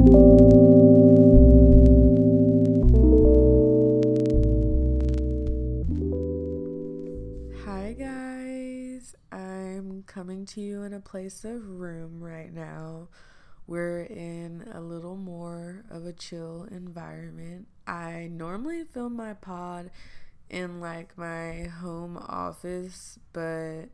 Hi, guys. I'm coming to you in a place of room right now. We're in a little more of a chill environment. I normally film my pod in like my home office, but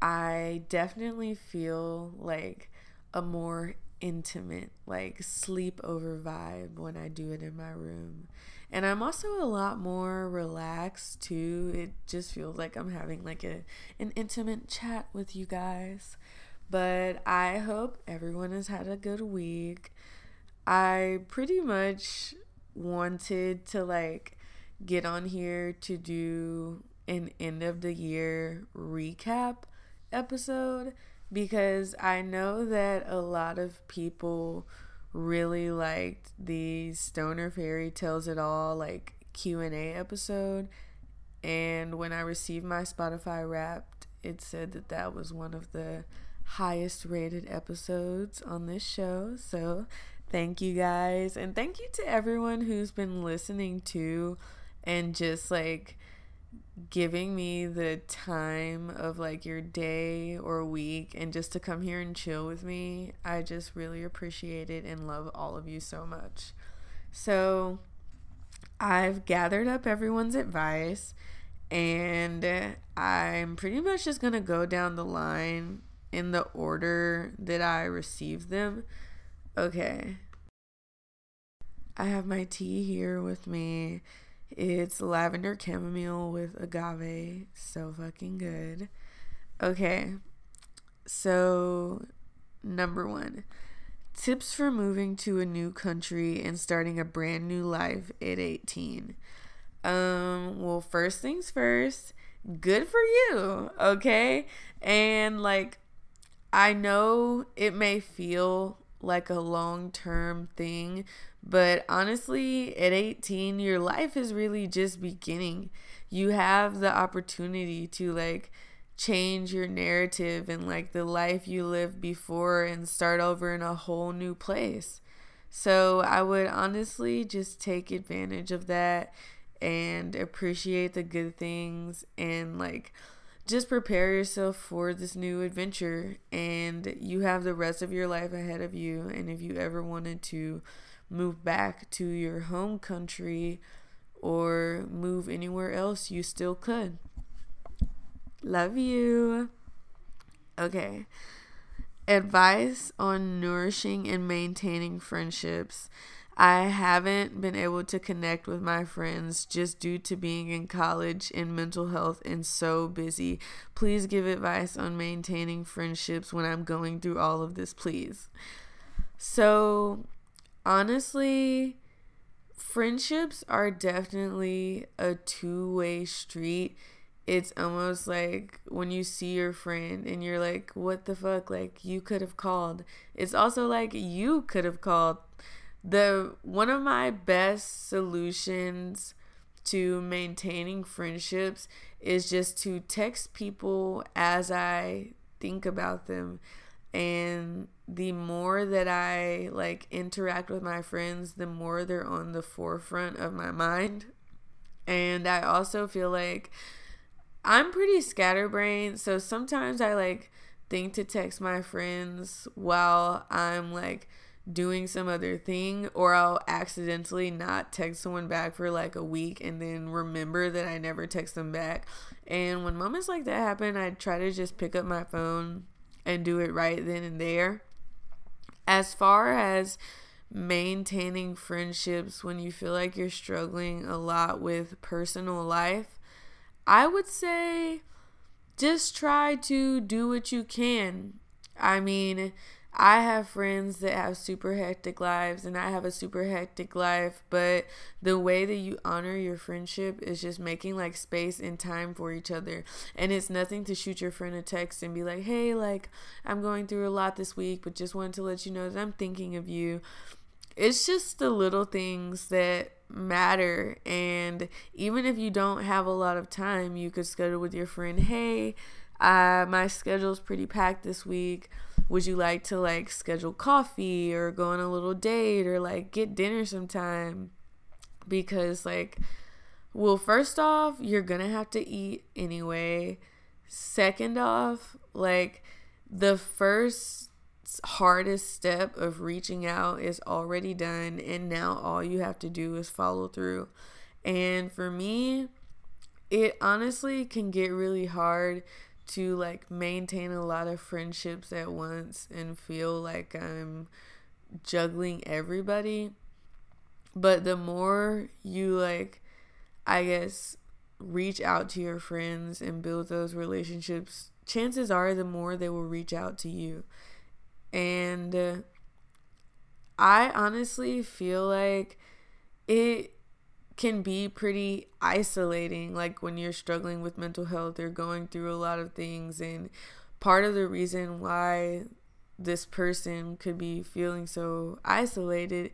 I definitely feel like a more intimate, like sleepover vibe when I do it in my room. And I'm also a lot more relaxed too. It just feels like I'm having like a an intimate chat with you guys. But I hope everyone has had a good week. I pretty much wanted to like get on here to do an end of the year recap episode because I know that a lot of people really liked the Stoner Fairy Tells It All like Q&A episode. And when I received my Spotify wrapped it said that that was one of the highest rated episodes on this show. So thank you guys. And thank you to everyone who's been listening to and just like giving me the time of like your day or week and just to come here and chill with me. I just really appreciate it and love all of you so much. So, I've gathered up everyone's advice and I'm pretty much just going to go down the line in the order that I received them. Okay. I have my tea here with me it's lavender chamomile with agave. So fucking good. Okay. So, number one tips for moving to a new country and starting a brand new life at 18. Um, well, first things first, good for you, okay? And like, I know it may feel like a long term thing, but honestly, at 18, your life is really just beginning. You have the opportunity to like change your narrative and like the life you lived before and start over in a whole new place. So I would honestly just take advantage of that and appreciate the good things and like just prepare yourself for this new adventure and you have the rest of your life ahead of you and if you ever wanted to move back to your home country or move anywhere else, you still could. Love you. Okay. Advice on nourishing and maintaining friendships. I haven't been able to connect with my friends just due to being in college and mental health and so busy. Please give advice on maintaining friendships when I'm going through all of this, please. So, honestly, friendships are definitely a two way street. It's almost like when you see your friend and you're like, what the fuck? Like, you could have called. It's also like you could have called. The one of my best solutions to maintaining friendships is just to text people as I think about them and the more that I like interact with my friends, the more they're on the forefront of my mind. And I also feel like I'm pretty scatterbrained, so sometimes I like think to text my friends while I'm like doing some other thing or I'll accidentally not text someone back for like a week and then remember that I never text them back. And when moments like that happen, I try to just pick up my phone and do it right then and there. As far as maintaining friendships when you feel like you're struggling a lot with personal life, I would say just try to do what you can. I mean, I have friends that have super hectic lives and I have a super hectic life, but the way that you honor your friendship is just making like space and time for each other. And it's nothing to shoot your friend a text and be like, "Hey, like I'm going through a lot this week, but just wanted to let you know that I'm thinking of you." It's just the little things that matter and even if you don't have a lot of time, you could schedule with your friend, "Hey, uh, my schedule's pretty packed this week. Would you like to like schedule coffee or go on a little date or like get dinner sometime? Because like, well, first off, you're gonna have to eat anyway. Second off, like the first hardest step of reaching out is already done and now all you have to do is follow through. And for me, it honestly can get really hard to like maintain a lot of friendships at once and feel like I'm juggling everybody. But the more you like I guess reach out to your friends and build those relationships, chances are the more they will reach out to you. And uh, I honestly feel like it can be pretty isolating like when you're struggling with mental health or going through a lot of things and part of the reason why this person could be feeling so isolated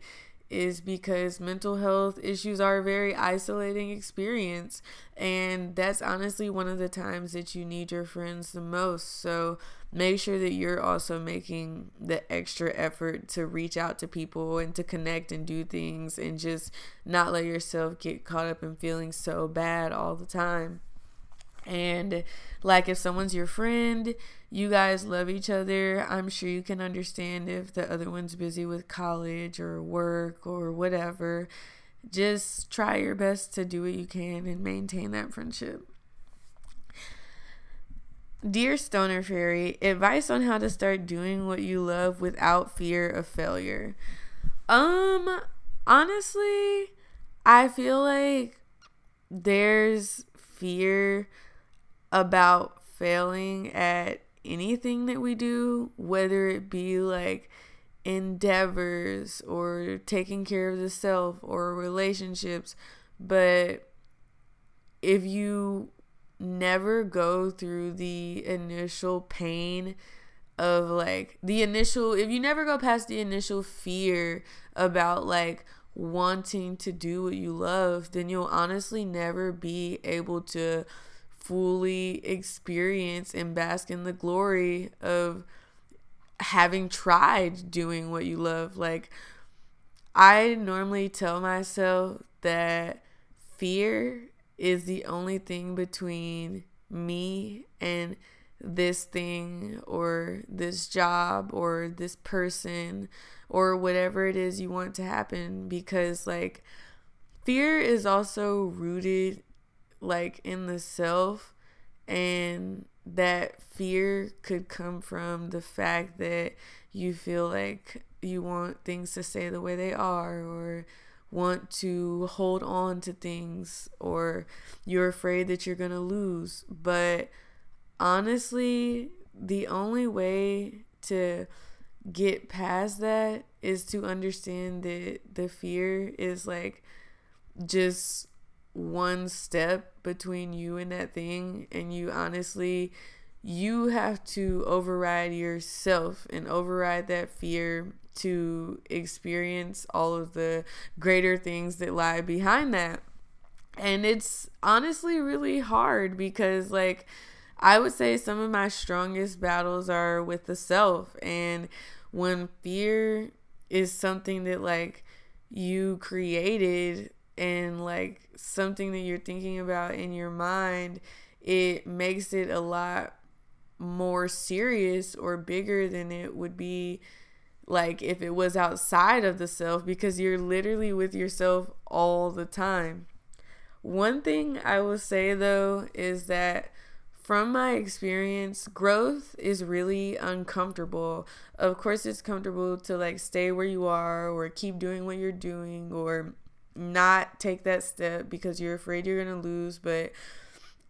is because mental health issues are a very isolating experience and that's honestly one of the times that you need your friends the most so make sure that you're also making the extra effort to reach out to people and to connect and do things and just not let yourself get caught up in feeling so bad all the time. And like if someone's your friend, you guys love each other, I'm sure you can understand if the other one's busy with college or work or whatever. Just try your best to do what you can and maintain that friendship. Dear Stoner Fairy, advice on how to start doing what you love without fear of failure. Um, honestly, I feel like there's fear about failing at anything that we do, whether it be like endeavors or taking care of the self or relationships. But if you never go through the initial pain of like the initial if you never go past the initial fear about like wanting to do what you love then you'll honestly never be able to fully experience and bask in the glory of having tried doing what you love. Like i normally tell myself that fear is the only thing between me and this thing or this job or this person or whatever it is you want to happen because like fear is also rooted like in the self and that fear could come from the fact that you feel like you want things to stay the way they are or want to hold on to things or you're afraid that you're going to lose. But honestly, the only way to get past that is to understand that the fear is like just one step between you and that thing and you honestly you have to override yourself and override that fear to experience all of the greater things that lie behind that. And it's honestly really hard because, like, I would say some of my strongest battles are with the self. And when fear is something that, like, you created and, like, something that you're thinking about in your mind, it makes it a lot more serious or bigger than it would be like if it was outside of the self because you're literally with yourself all the time. One thing I will say though is that from my experience, growth is really uncomfortable. Of course, it's comfortable to like stay where you are or keep doing what you're doing or not take that step because you're afraid you're going to lose, but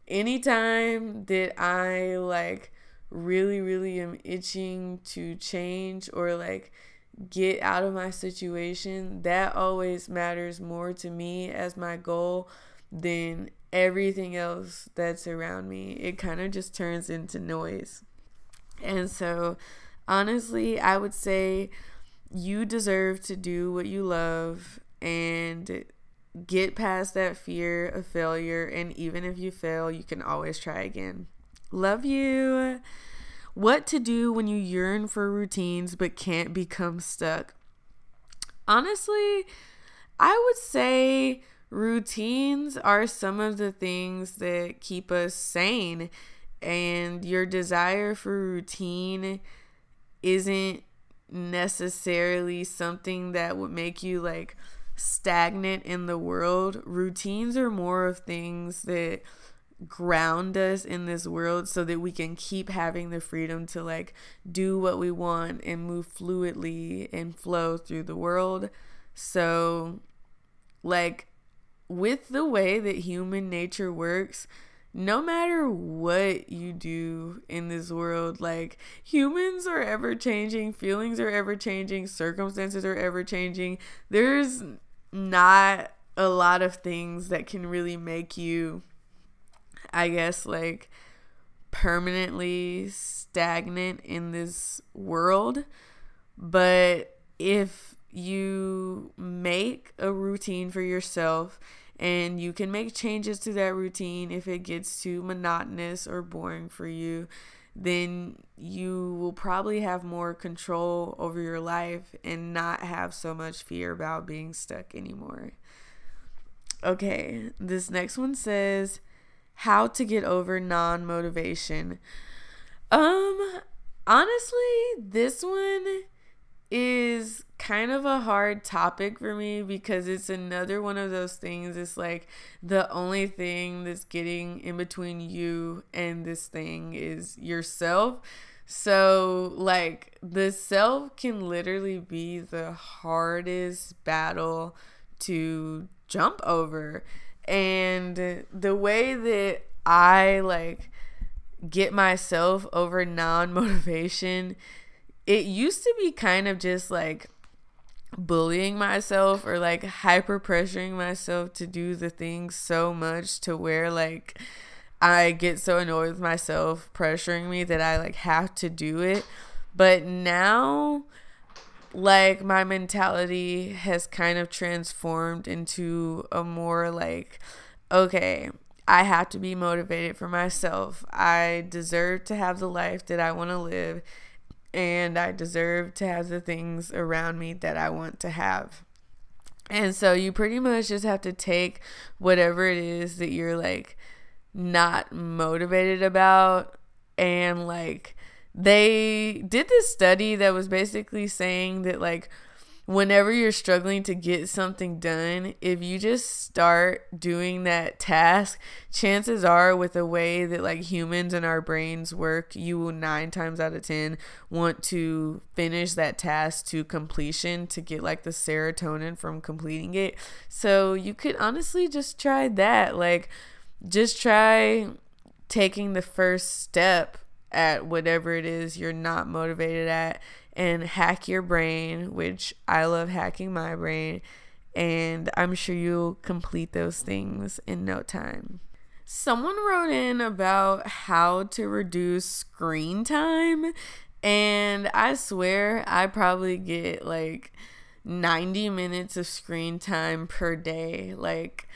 anytime that I like really, really am itching to change or like get out of my situation, that always matters more to me as my goal than everything else that's around me. It kind of just turns into noise. And so, honestly, I would say you deserve to do what you love and get past that fear of failure. And even if you fail, you can always try again. Love you. What to do when you yearn for routines but can't become stuck? Honestly, I would say routines are some of the things that keep us sane, and your desire for routine isn't necessarily something that would make you like stagnant in the world. Routines are more of things that ground us in this world so that we can keep having the freedom to like do what we want and move fluidly and flow through the world. So, like, with the way that human nature works, no matter what you do in this world, like humans are ever changing, feelings are ever changing, circumstances are ever changing. There's not a lot of things that can really make you, I guess, like permanently stagnant in this world. But if you make a routine for yourself and you can make changes to that routine if it gets too monotonous or boring for you then you will probably have more control over your life and not have so much fear about being stuck anymore. Okay, this next one says how to get over non-motivation. Um honestly, this one is kind of a hard topic for me because it's another one of those things. It's like the only thing that's getting in between you and this thing is yourself. So, like, the self can literally be the hardest battle to jump over. And the way that I like get myself over non motivation it used to be kind of just like bullying myself or like hyper pressuring myself to do the things so much to where like I get so annoyed with myself pressuring me that I like have to do it. But now like my mentality has kind of transformed into a more like okay, I have to be motivated for myself. I deserve to have the life that I want to live and I deserve to have the things around me that I want to have. And so you pretty much just have to take whatever it is that you're like not motivated about and like they did this study that was basically saying that like whenever you're struggling to get something done, if you just start doing that task, chances are with the way that like humans and our brains work, you will nine times out of 10 want to finish that task to completion to get like the serotonin from completing it. So you could honestly just try that. Like, just try taking the first step at whatever it is you're not motivated at and hack your brain, which I love hacking my brain. And I'm sure you'll complete those things in no time. Someone wrote in about how to reduce screen time. And I swear I probably get like 90 minutes of screen time per day. Like,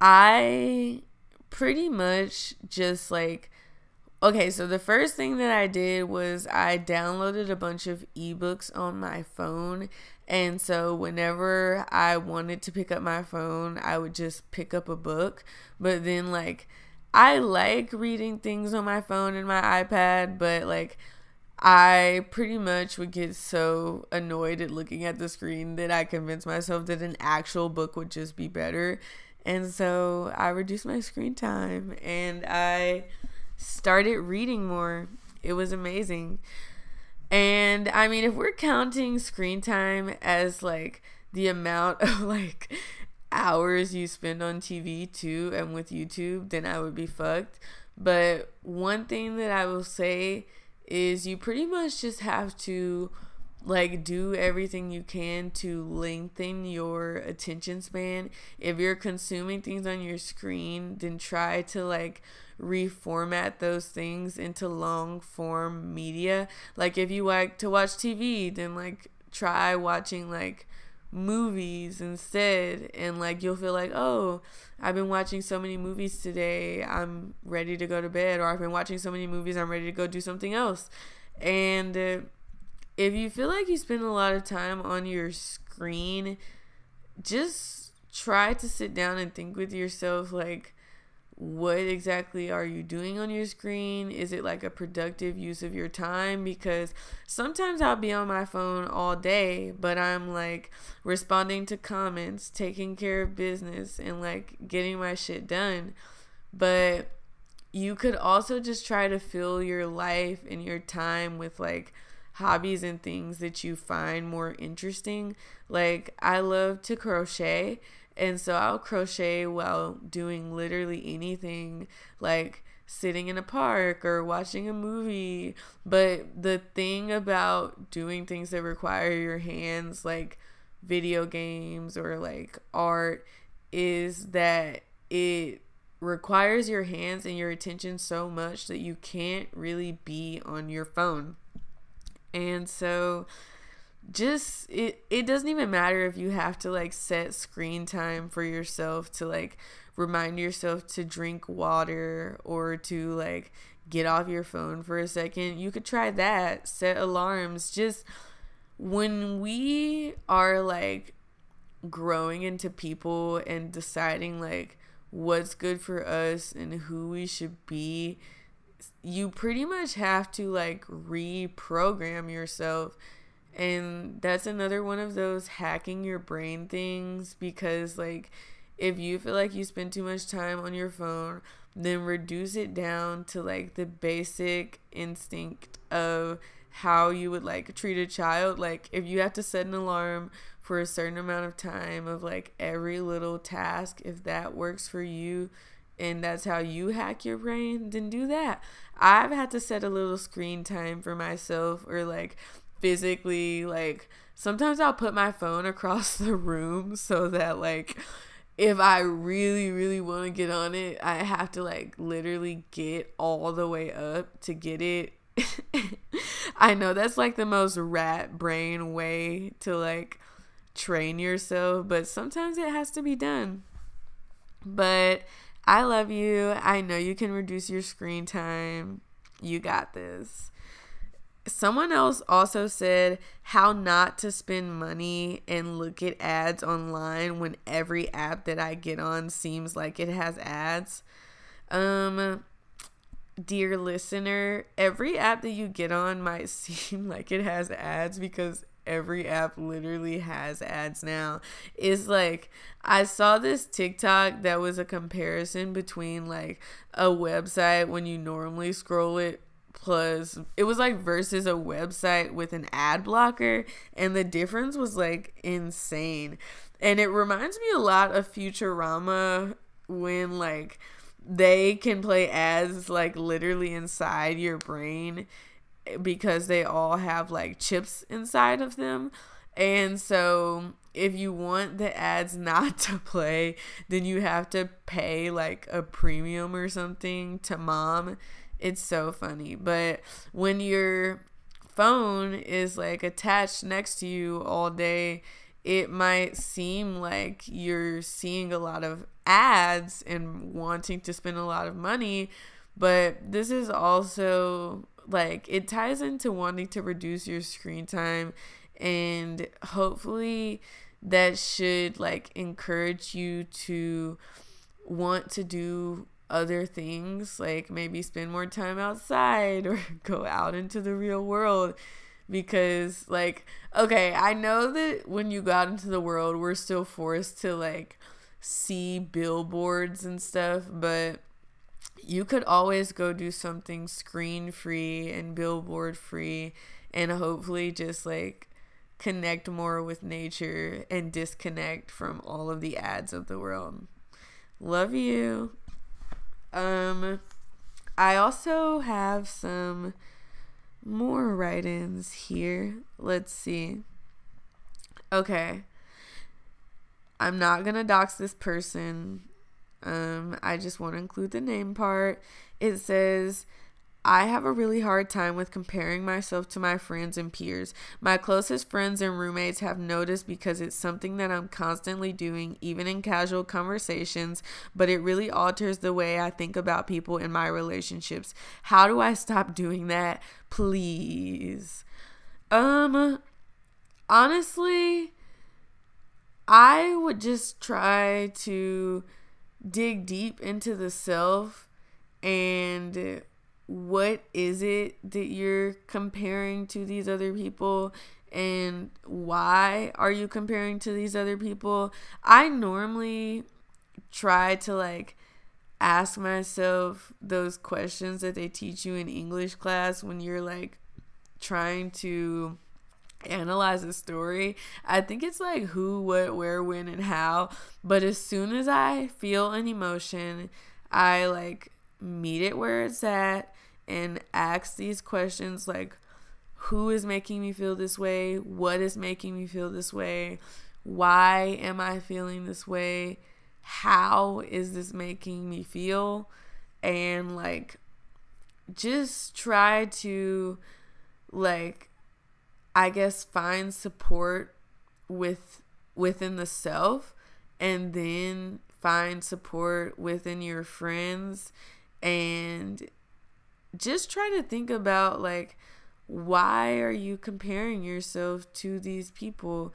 I pretty much just like Okay, so the first thing that I did was I downloaded a bunch of ebooks on my phone. And so whenever I wanted to pick up my phone, I would just pick up a book. But then, like, I like reading things on my phone and my iPad, but like, I pretty much would get so annoyed at looking at the screen that I convinced myself that an actual book would just be better. And so I reduced my screen time and I started reading more. It was amazing. And I mean, if we're counting screen time as like the amount of like hours you spend on TV too and with YouTube, then I would be fucked. But one thing that I will say is you pretty much just have to like do everything you can to lengthen your attention span. If you're consuming things on your screen, then try to like reformat those things into long form media. Like if you like to watch TV, then like try watching like movies instead. And like you'll feel like oh i've been watching so many movies today i'm ready to go to bed. Or i've been watching so many movies i'm ready to go do something else. And uh, if you feel like you spend a lot of time on your screen just try to sit down and think with yourself like what exactly are you doing on your screen? Is it like a productive use of your time? Because sometimes I'll be on my phone all day, but I'm like responding to comments, taking care of business, and like getting my shit done. But you could also just try to fill your life and your time with like hobbies and things that you find more interesting. Like, I love to crochet and so I'll crochet while doing literally anything like sitting in a park or watching a movie. But the thing about doing things that require your hands, like video games or like art, is that it requires your hands and your attention so much that you can't really be on your phone. And so just it it doesn't even matter if you have to like set screen time for yourself to like remind yourself to drink water or to like get off your phone for a second. You could try that set alarms. Just when we are like growing into people and deciding like what's good for us and who we should be you pretty much have to like reprogram yourself and that's another one of those hacking your brain things because, like, if you feel like you spend too much time on your phone, then reduce it down to like the basic instinct of how you would like treat a child. Like, if you have to set an alarm for a certain amount of time of like every little task, if that works for you, and that's how you hack your brain, then do that. I've had to set a little screen time for myself or like physically like sometimes I'll put my phone across the room so that like if I really really want to get on it, I have to like literally get all the way up to get it. I know that's like the most rat brain way to like train yourself, but sometimes it has to be done. But I love you. I know you can reduce your screen time. You got this someone else also said how not to spend money and look at ads online when every app that I get on seems like it has ads. Um dear listener, every app that you get on might seem like it has ads because every app literally has ads now. It's like I saw this TikTok that was a comparison between like a website when you normally scroll it plus it was like versus a website with an ad blocker and the difference was like insane. And it reminds me a lot of futurama when like they can play ads like literally inside your brain because they all have like chips inside of them. And so if you want the ads not to play then you have to pay like a premium or something to mom it's so funny. But when your phone is like attached next to you all day, it might seem like you're seeing a lot of ads and wanting to spend a lot of money. But this is also like it ties into wanting to reduce your screen time and hopefully that should like encourage you to want to do other things, like maybe spend more time outside or go out into the real world. Because, like, okay, I know that when you go out into the world, we're still forced to, like, see billboards and stuff, but you could always go do something screen free and billboard free and hopefully just, like, connect more with nature and disconnect from all of the ads of the world. Love you. Um, I also have some more write ins here. Let's see. Okay. I'm not going to dox this person. Um, I just want to include the name part. It says, I have a really hard time with comparing myself to my friends and peers. My closest friends and roommates have noticed because it's something that I'm constantly doing, even in casual conversations, but it really alters the way I think about people in my relationships. How do I stop doing that? Please. Um, honestly, I would just try to dig deep into the self and what is it that you're comparing to these other people and why are you comparing to these other people i normally try to like ask myself those questions that they teach you in english class when you're like trying to analyze a story. I think it's like who, what, where, when, and how. But as soon as I feel an emotion, I like meet it where it's at and ask these questions like who is making me feel this way? What is making me feel this way? Why am I feeling this way? How is this making me feel? And like just try to like I guess find support with within the self and then find support within your friends and just try to think about like why are you comparing yourself to these people?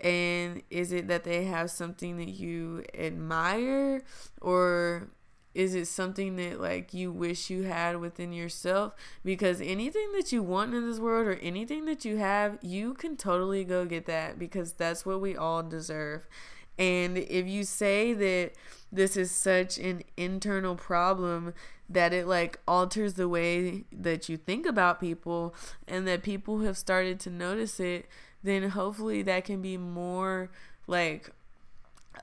And is it that they have something that you admire? Or is it something that like you wish you had within yourself? Because anything that you want in this world or anything that you have you can totally go get that because that's what we all deserve. And if you say that this is such an internal problem that it like alters the way that you think about people and that people have started to notice it then hopefully that can be more like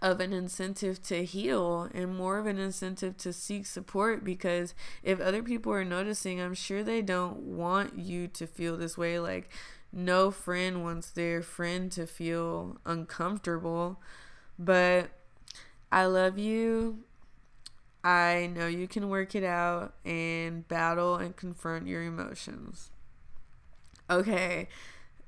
of an incentive to heal and more of an incentive to seek support because if other people are noticing, I'm sure they don't want you to feel this way. Like, no friend wants their friend to feel uncomfortable. But I love you. I know you can work it out and battle and confront your emotions. Okay,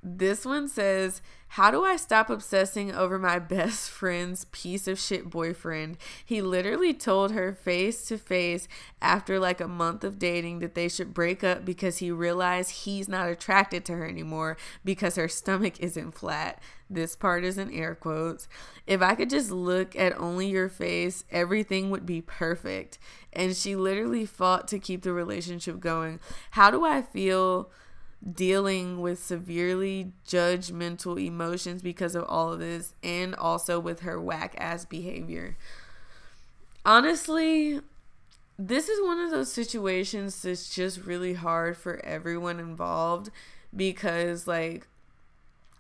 this one says, How do I stop obsessing over my best friend's piece of shit boyfriend? He literally told her face to face after like a month of dating that they should break up because he realized he's not attracted to her anymore because her stomach isn't flat. This part is in air quotes. If I could just look at only your face, everything would be perfect. And she literally fought to keep the relationship going. How do I feel? Dealing with severely judgmental emotions because of all of this and also with her whack ass behavior. Honestly, this is one of those situations that's just really hard for everyone involved because, like,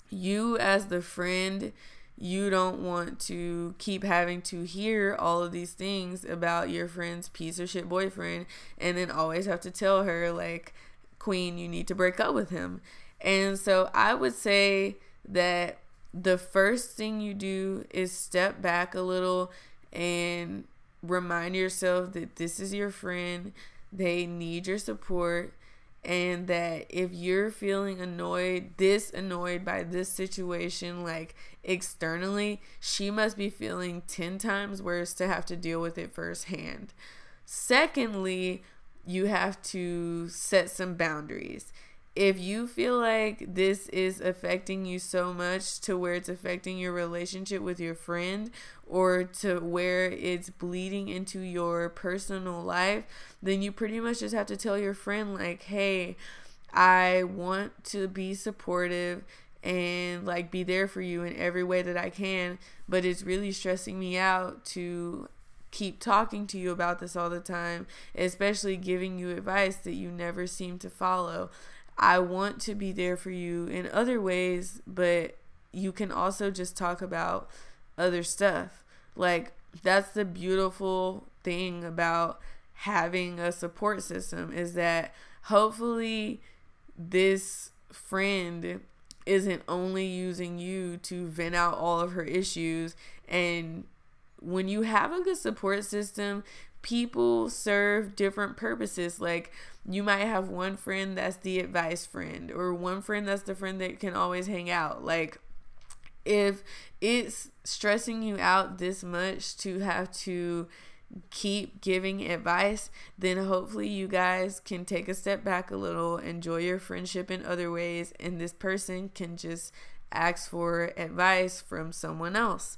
you as the friend, you don't want to keep having to hear all of these things about your friend's piece of shit boyfriend and then always have to tell her, like, queen, you need to break up with him. And so I would say that the first thing you do is step back a little and remind yourself that this is your friend. They need your support. And that if you're feeling annoyed, this annoyed by this situation, like externally, she must be feeling 10 times worse to have to deal with it firsthand. Secondly, you have to set some boundaries. If you feel like this is affecting you so much to where it's affecting your relationship with your friend or to where it's bleeding into your personal life, then you pretty much just have to tell your friend, like, hey, I want to be supportive and like be there for you in every way that I can, but it's really stressing me out to keep talking to you about this all the time, especially giving you advice that you never seem to follow. I want to be there for you in other ways, but you can also just talk about other stuff. Like, that's the beautiful thing about having a support system is that hopefully this friend isn't only using you to vent out all of her issues and when you have a good support system, people serve different purposes. Like you might have one friend that's the advice friend, or one friend that's the friend that can always hang out. Like if it's stressing you out this much to have to keep giving advice, then hopefully you guys can take a step back a little, enjoy your friendship in other ways, and this person can just ask for advice from someone else.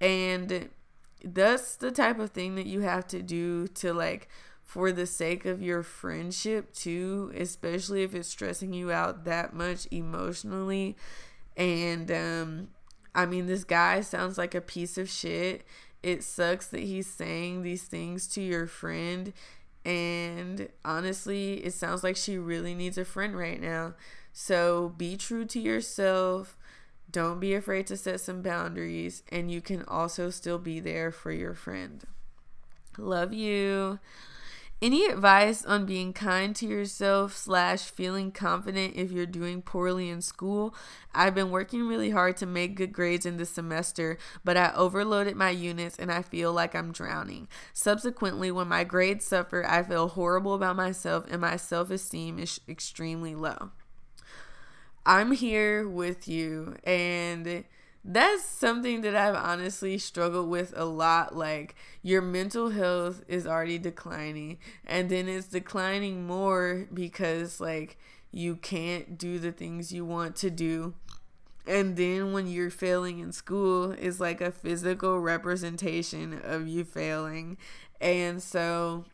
And that's the type of thing that you have to do to like for the sake of your friendship too, especially if it's stressing you out that much emotionally. And um I mean this guy sounds like a piece of shit it sucks that he's saying these things to your friend. And honestly, it sounds like she really needs a friend right now. So be true to yourself. Don't be afraid to set some boundaries. And you can also still be there for your friend. Love you. Any advice on being kind to yourself slash feeling confident if you're doing poorly in school? I've been working really hard to make good grades in this semester, but I overloaded my units and I feel like I'm drowning. Subsequently, when my grades suffer, I feel horrible about myself and my self esteem is extremely low. I'm here with you and that's something that I've honestly struggled with a lot. Like, your mental health is already declining, and then it's declining more because, like, you can't do the things you want to do. And then when you're failing in school, it's like a physical representation of you failing. And so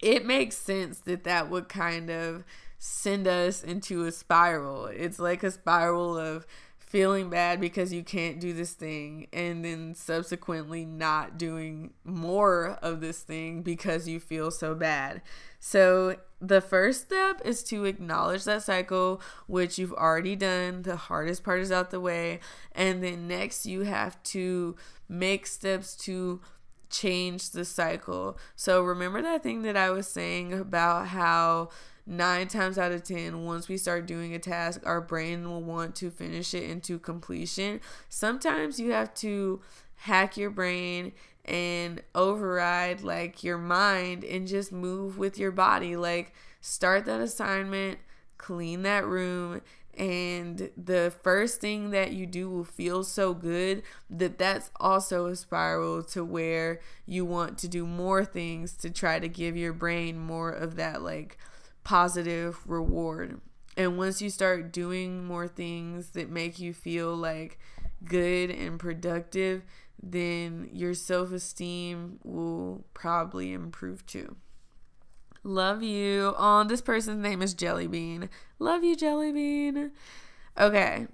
it makes sense that that would kind of send us into a spiral. It's like a spiral of feeling bad because you can't do this thing and then subsequently not doing more of this thing because you feel so bad. So, the first step is to acknowledge that cycle, which you've already done. The hardest part is out the way. And then next, you have to make steps to change the cycle. So, remember that thing that I was saying about how nine times out of ten, once we start doing a task, our brain will want to finish it into completion. Sometimes you have to hack your brain and override like your mind and just move with your body. Like, start that assignment, clean that room, and the first thing that you do will feel so good that that's also a spiral to where you want to do more things to try to give your brain more of that like positive reward. And once you start doing more things that make you feel like good and productive, then your self esteem will probably improve too. Love you. Oh, this person's name is Jellybean. Love you, Jellybean. Okay.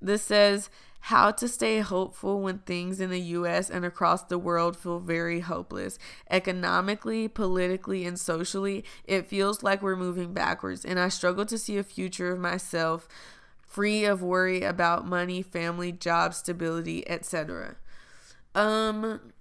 This says, how to stay hopeful when things in the US and across the world feel very hopeless. Economically, politically, and socially, it feels like we're moving backwards, and I struggle to see a future of myself free of worry about money, family, job stability, etc. Um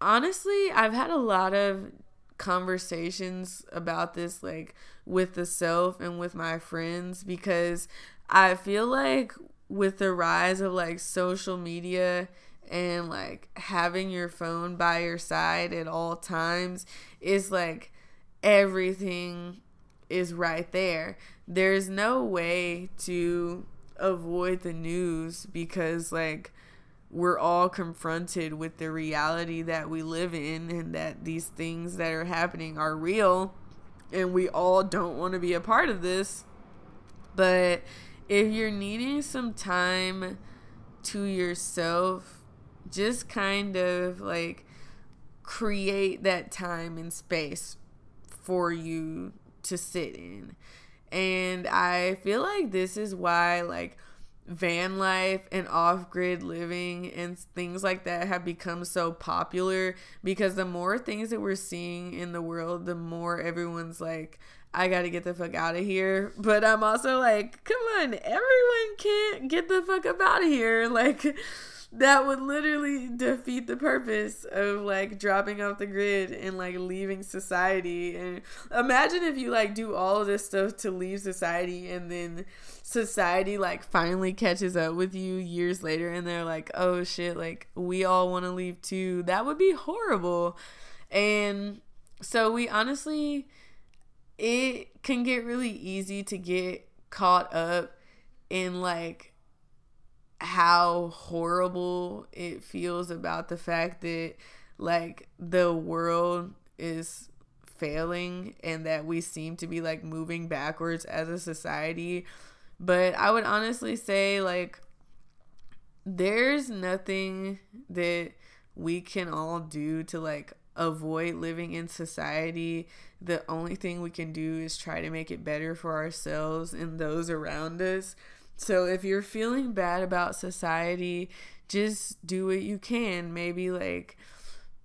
honestly, I've had a lot of conversations about this like with the self and with my friends because I feel like with the rise of like social media and like having your phone by your side at all times is like everything is right there. There's no way to avoid the news because like we're all confronted with the reality that we live in and that these things that are happening are real and we all don't want to be a part of this. But if you're needing some time to yourself, just kind of like create that time and space for you to sit in. And I feel like this is why, like, van life and off grid living and things like that have become so popular because the more things that we're seeing in the world, the more everyone's like, I gotta get the fuck out of here. But I'm also like, come on, everyone can't get the fuck up out of here. Like, that would literally defeat the purpose of like dropping off the grid and like leaving society and imagine if you like do all of this stuff to leave society and then society like finally catches up with you years later and they're like oh shit like we all want to leave too that would be horrible and so we honestly it can get really easy to get caught up in like how horrible it feels about the fact that like the world is failing and that we seem to be like moving backwards as a society. But I would honestly say like there's nothing that we can all do to like avoid living in society. The only thing we can do is try to make it better for ourselves and those around us. So if you're feeling bad about society, just do what you can. Maybe like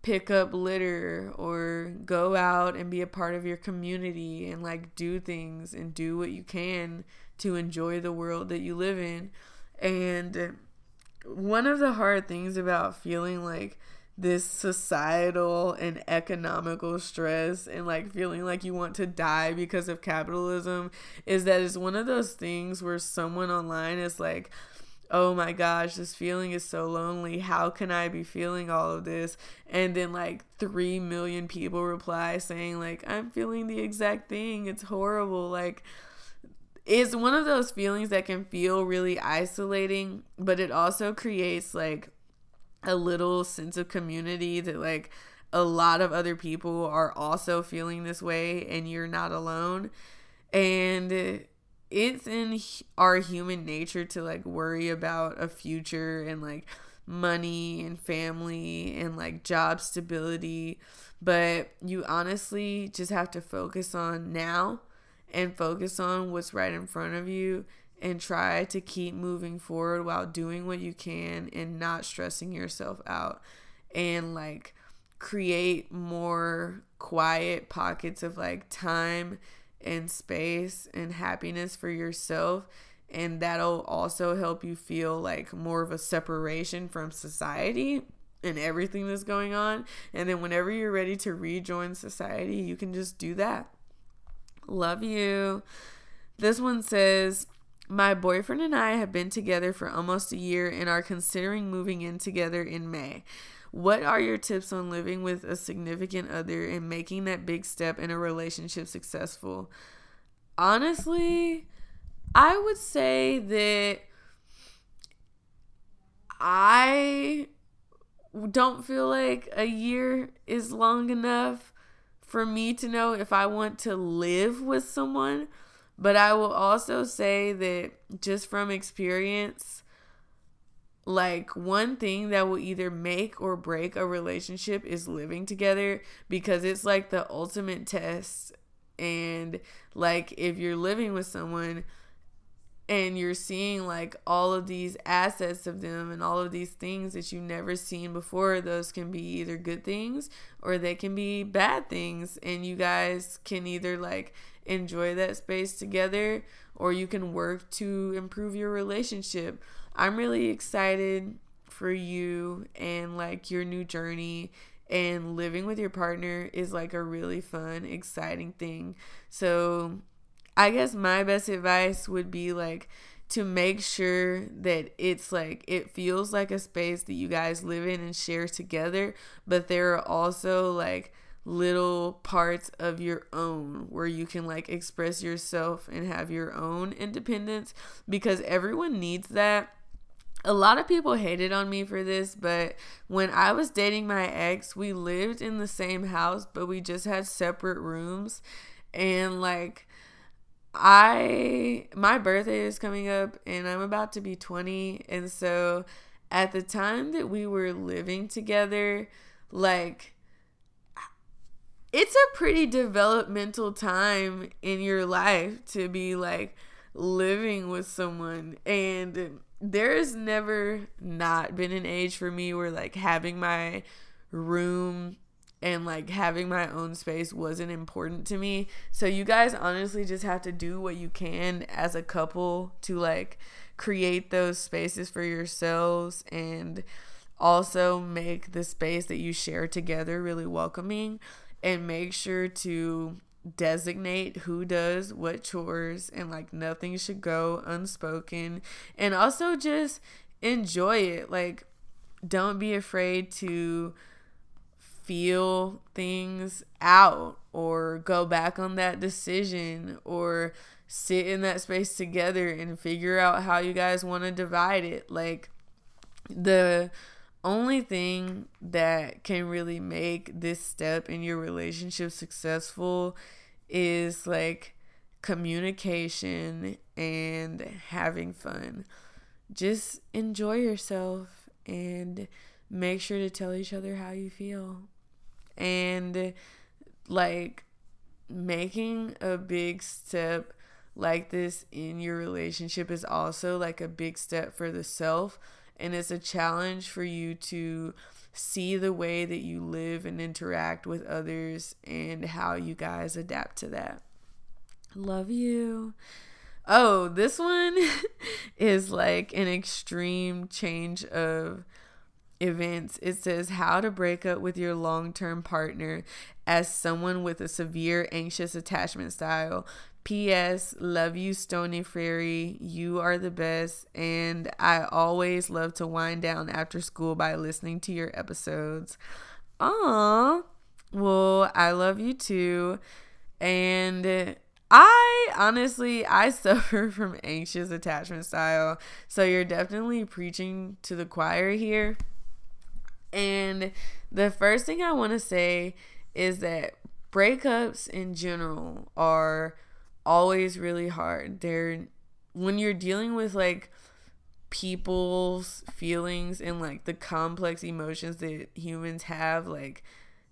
pick up litter or go out and be a part of your community and like do things and do what you can to enjoy the world that you live in. And one of the hard things about feeling like this societal and economical stress and like feeling like you want to die because of capitalism is that it's one of those things where someone online is like oh my gosh this feeling is so lonely. How can i be feeling all of this? And then like 3 million people reply saying like i'm feeling the exact thing. It's horrible. Like it's one of those feelings that can feel really isolating but it also creates like a little sense of community that like a lot of other people are also feeling this way and you're not alone. And it's in our human nature to like worry about a future and like money and family and like job stability. But you honestly just have to focus on now and focus on what's right in front of you and try to keep moving forward while doing what you can and not stressing yourself out and like create more quiet pockets of like time and space and happiness for yourself. And that'll also help you feel like more of a separation from society and everything that's going on. And then whenever you're ready to rejoin society you can just do that. Love you. This one says my boyfriend and I have been together for almost a year and are considering moving in together in May. What are your tips on living with a significant other and making that big step in a relationship successful? Honestly, I would say that I don't feel like a year is long enough for me to know if I want to live with someone but I will also say that just from experience, like one thing that will either make or break a relationship is living together because it's like the ultimate test. And like if you're living with someone, and you're seeing like all of these assets of them and all of these things that you've never seen before those can be either good things or they can be bad things and you guys can either like enjoy that space together or you can work to improve your relationship. I'm really excited for you and like your new journey and living with your partner is like a really fun, exciting thing. So, I guess my best advice would be like to make sure that it's like it feels like a space that you guys live in and share together, but there are also like little parts of your own where you can like express yourself and have your own independence because everyone needs that. A lot of people hated on me for this, but when I was dating my ex, we lived in the same house, but we just had separate rooms. And like, I, my birthday is coming up and I'm about to be 20. And so at the time that we were living together, like, it's a pretty developmental time in your life to be like living with someone and there's never not been an age for me where like having my room and like having my own space wasn't important to me. So you guys honestly just have to do what you can as a couple to like create those spaces for yourselves and also make the space that you share together really welcoming and make sure to designate who does what chores and like nothing should go unspoken and also just enjoy it like don't be afraid to feel things out or go back on that decision or sit in that space together and figure out how you guys want to divide it like the only thing that can really make this step in your relationship successful is like communication and having fun. Just enjoy yourself and make sure to tell each other how you feel. And like making a big step like this in your relationship is also like a big step for the self and it's a challenge for you to see the way that you live and interact with others and how you guys adapt to that. Love you. Oh, this one is like an extreme change of events. It says how to break up with your long term partner as someone with a severe anxious attachment style. P.S. Love you, Stoner Fairy. You are the best. And I always love to wind down after school by listening to your episodes. Aw. Well, I love you too. And I honestly, I suffer from anxious attachment style. So you're definitely preaching to the choir here. And the first thing I want to say is that breakups in general are always really hard. They're when you're dealing with like people's feelings and like the complex emotions that humans have, like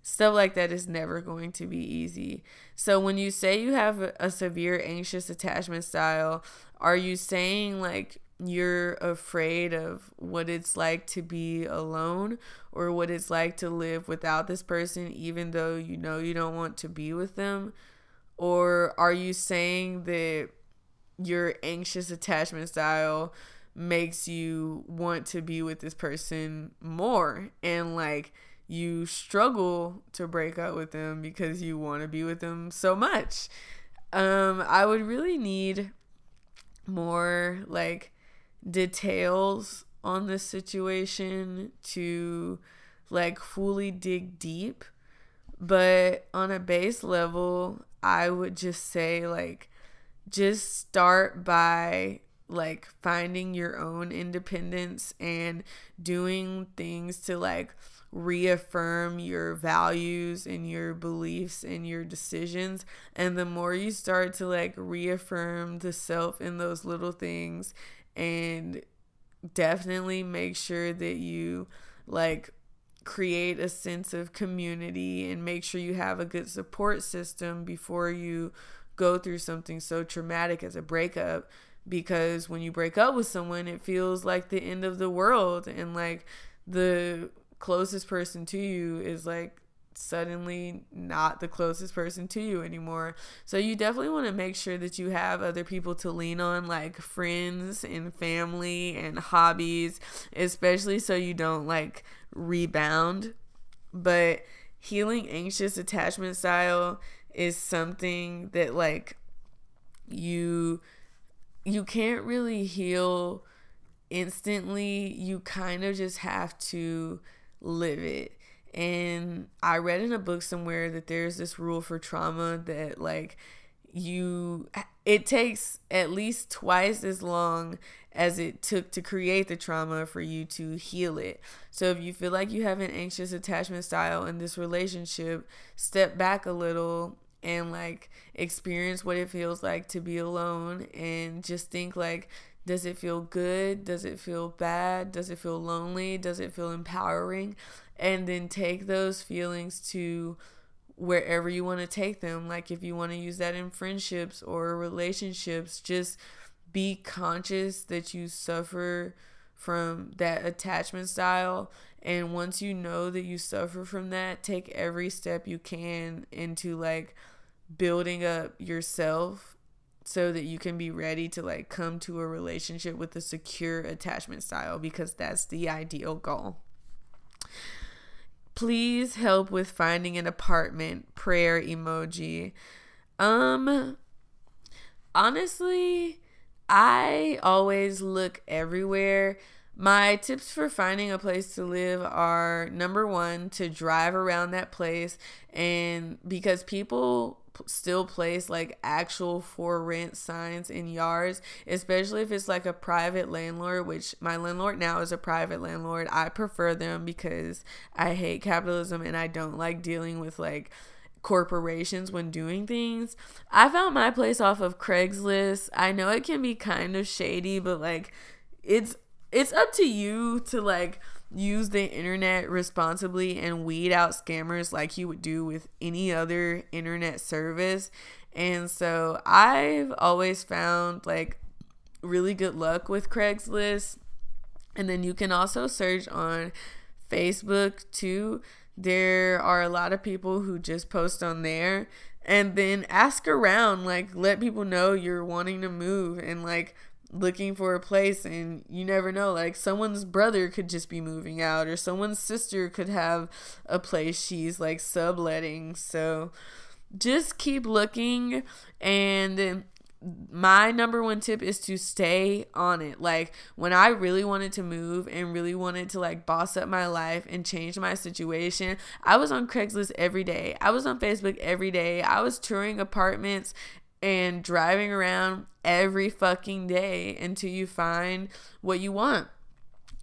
stuff like that is never going to be easy. So when you say you have a, severe anxious attachment style, are you saying like you're afraid of what it's like to be alone or what it's like to live without this person even though you know you don't want to be with them? Or are you saying that your anxious attachment style makes you want to be with this person more and like you struggle to break up with them because you want to be with them so much? Um, I would really need more like details on this situation to like fully dig deep. But on a base level, I would just say like just start by like finding your own independence and doing things to like reaffirm your values and your beliefs and your decisions and the more you start to like reaffirm the self in those little things and definitely make sure that you like create a sense of community and make sure you have a good support system before you go through something so traumatic as a breakup. Because when you break up with someone it feels like the end of the world. And like the closest person to you is like suddenly not the closest person to you anymore. So you definitely want to make sure that you have other people to lean on like friends and family and hobbies, especially so you don't like rebound. But healing anxious attachment style is something that like you you can't really heal instantly. You kind of just have to live it and I read in a book somewhere that there's this rule for trauma that like you it takes at least twice as long as it took to create the trauma for you to heal it. So if you feel like you have an anxious attachment style in this relationship, step back a little and like experience what it feels like to be alone and just think like does it feel good? Does it feel bad? Does it feel lonely? Does it feel empowering? And then take those feelings to wherever you want to take them. Like if you want to use that in friendships or relationships, just be conscious that you suffer from that attachment style. And once you know that you suffer from that, take every step you can into like building up yourself so that you can be ready to like come to a relationship with a secure attachment style because that's the ideal goal. Please help with finding an apartment. Prayer emoji. Um honestly, I always look everywhere. My tips for finding a place to live are number one, to drive around that place. And because people still place like actual for rent signs in yards, especially if it's like a private landlord, which my landlord now is a private landlord. I prefer them because I hate capitalism and I don't like dealing with like corporations when doing things. I found my place off of Craigslist. I know it can be kind of shady, but like it's it's up to you to like use the internet responsibly and weed out scammers like you would do with any other internet service. And so I've always found like really good luck with Craigslist. And then you can also search on Facebook too there are a lot of people who just post on there and then ask around like let people know you're wanting to move and like looking for a place and you never know like someone's brother could just be moving out or someone's sister could have a place she's like subletting so just keep looking and my number one tip is to stay on it. Like when I really wanted to move and really wanted to like boss up my life and change my situation, I was on Craigslist every day. I was on Facebook every day. I was touring apartments and driving around every fucking day until you find what you want.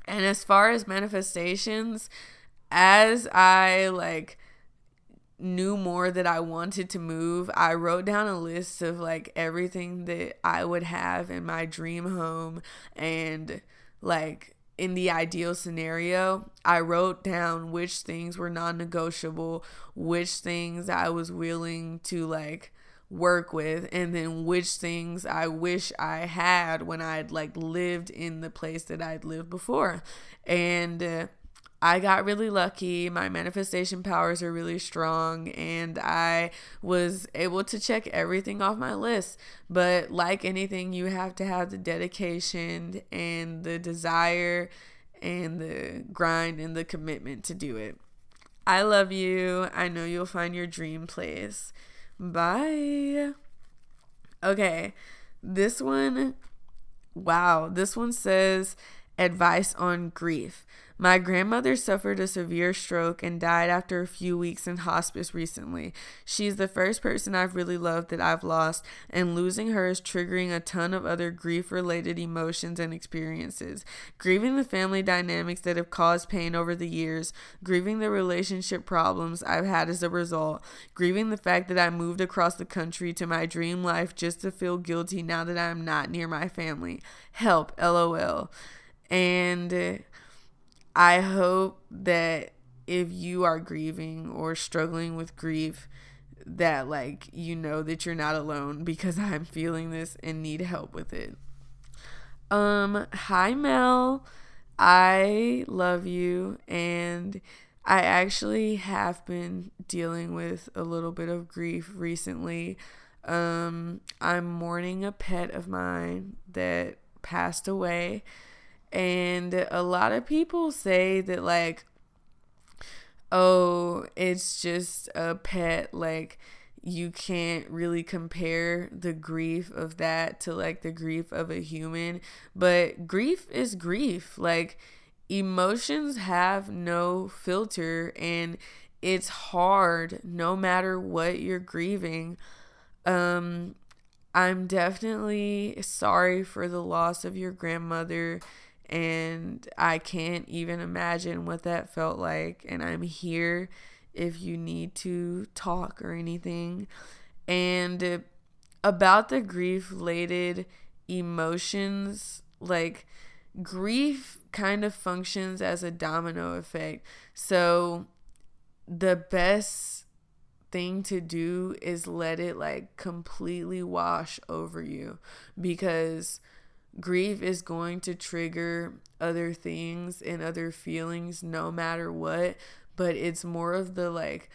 And as far as manifestations, as I like knew more that I wanted to move, I wrote down a list of like everything that I would have in my dream home and like in the ideal scenario, I wrote down which things were non negotiable, which things I was willing to like work with, and then which things I wish I had when I'd like lived in the place that I'd lived before. And uh, I got really lucky. My manifestation powers are really strong, and I was able to check everything off my list. But like anything, you have to have the dedication and the desire and the grind and the commitment to do it. I love you. I know you'll find your dream place. Bye. Okay, this one, wow, this one says advice on grief. My grandmother suffered a severe stroke and died after a few weeks in hospice recently. She's the first person I've really loved that I've lost, and losing her is triggering a ton of other grief related emotions and experiences. Grieving the family dynamics that have caused pain over the years, grieving the relationship problems I've had as a result, grieving the fact that I moved across the country to my dream life just to feel guilty now that I'm not near my family. Help, lol. And I hope that if you are grieving or struggling with grief, that like you know that you're not alone because I'm feeling this and need help with it. Um, hi Mel. I love you and I actually have been dealing with a little bit of grief recently. Um, I'm mourning a pet of mine that passed away and a lot of people say that, like, oh, it's just a pet. Like, you can't really compare the grief of that to like the grief of a human. But grief is grief. Like, emotions have no filter and it's hard no matter what you're grieving. Um, I'm definitely sorry for the loss of your grandmother and I can't even imagine what that felt like. And I'm here if you need to talk or anything. And about the grief related emotions, like grief kind of functions as a domino effect. So the best thing to do is let it like completely wash over you because grief is going to trigger other things and other feelings no matter what but it's more of the like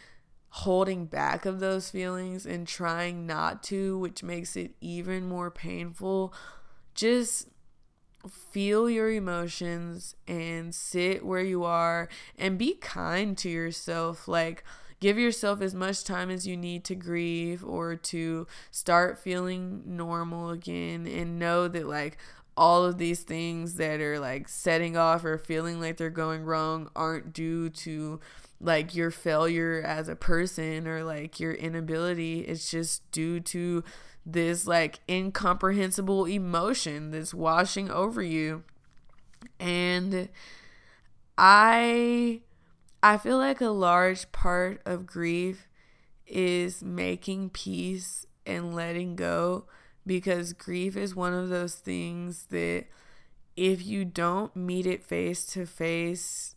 holding back of those feelings and trying not to, which makes it even more painful, just feel your emotions and sit where you are and be kind to yourself. Like, give yourself as much time as you need to grieve or to start feeling normal again and know that, like, all of these things that are like setting off or feeling like they're going wrong aren't due to like your failure as a person or like your inability. It's just due to this like incomprehensible emotion that's washing over you. And I I feel like a large part of grief is making peace and letting go because grief is one of those things that if you don't meet it face to face,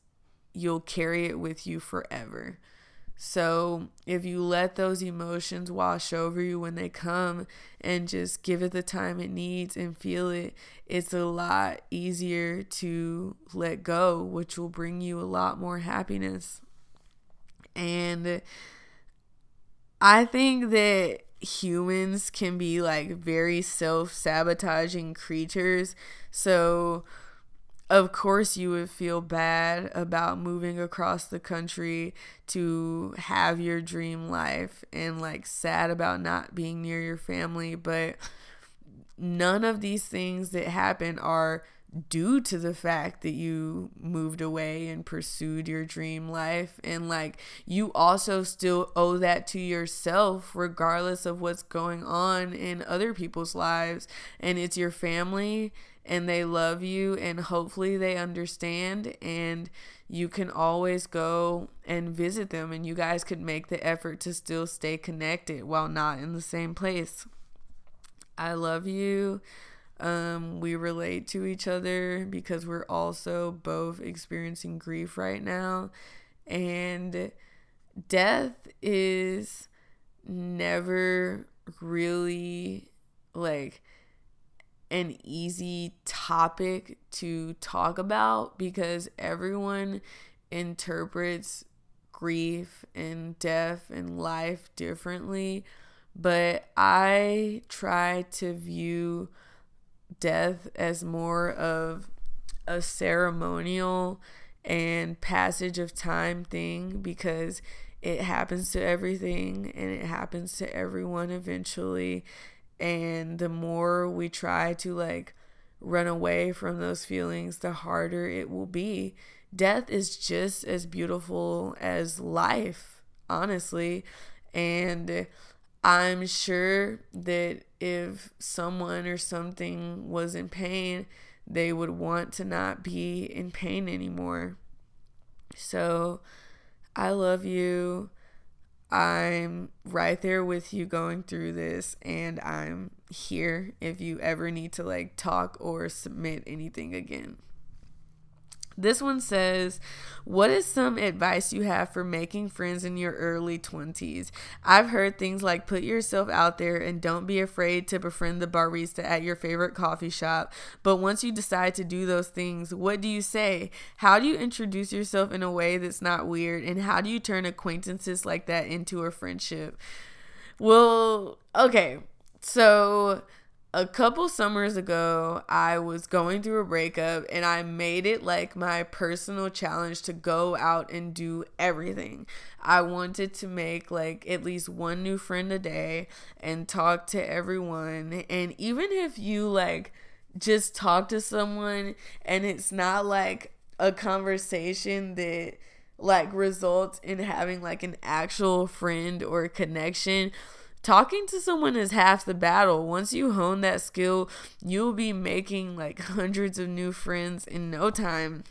you'll carry it with you forever. So, if you let those emotions wash over you when they come and just give it the time it needs and feel it, it's a lot easier to let go, which will bring you a lot more happiness. And I think that humans can be like very self sabotaging creatures. So, of course, you would feel bad about moving across the country to have your dream life and like sad about not being near your family. But none of these things that happen are due to the fact that you moved away and pursued your dream life. And like you also still owe that to yourself, regardless of what's going on in other people's lives. And it's your family and they love you and hopefully they understand and you can always go and visit them and you guys could make the effort to still stay connected while not in the same place. I love you. Um, we relate to each other because we're also both experiencing grief right now. And death is never really like an easy topic to talk about because everyone interprets grief and death and life differently. But I try to view death as more of a ceremonial and passage of time thing because it happens to everything and it happens to everyone eventually and the more we try to like run away from those feelings the harder it will be death is just as beautiful as life honestly and I'm sure that if someone or something was in pain, they would want to not be in pain anymore. So I love you. I'm right there with you going through this, and I'm here if you ever need to like talk or submit anything again. This one says, What is some advice you have for making friends in your early 20s? I've heard things like put yourself out there and don't be afraid to befriend the barista at your favorite coffee shop. But once you decide to do those things, what do you say? How do you introduce yourself in a way that's not weird? And how do you turn acquaintances like that into a friendship? Well, okay. So a couple summers ago, I was going through a breakup and I made it like my personal challenge to go out and do everything. I wanted to make like at least one new friend a day and talk to everyone. And even if you like just talk to someone and it's not like a conversation that like results in having like an actual friend or connection talking to someone is half the battle. Once you hone that skill, you'll be making like hundreds of new friends in no time.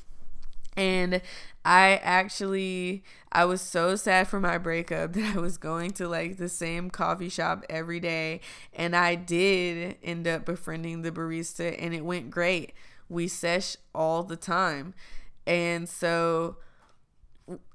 And I actually I was so sad for my breakup that I was going to like the same coffee shop every day and I did end up befriending the barista and it went great. We sesh all the time. And so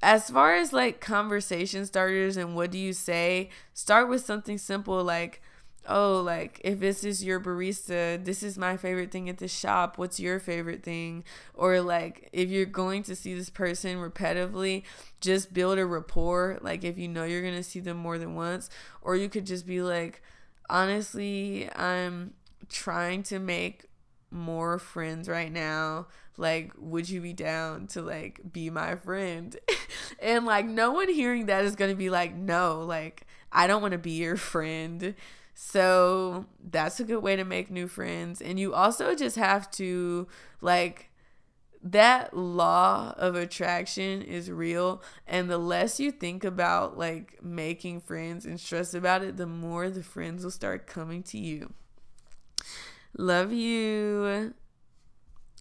as far as like conversation starters and what do you say, start with something simple like, oh, like if this is your barista, this is my favorite thing at the shop. What's your favorite thing? Or like if you're going to see this person repetitively, just build a rapport. Like if you know you're going to see them more than once, or you could just be like, honestly, I'm trying to make more friends right now like would you be down to like be my friend and like no one hearing that is going to be like no like i don't want to be your friend so that's a good way to make new friends. And you also just have to, like, that law of attraction is real. And the less you think about, like, making friends and stress about it, the more the friends will start coming to you. Love you.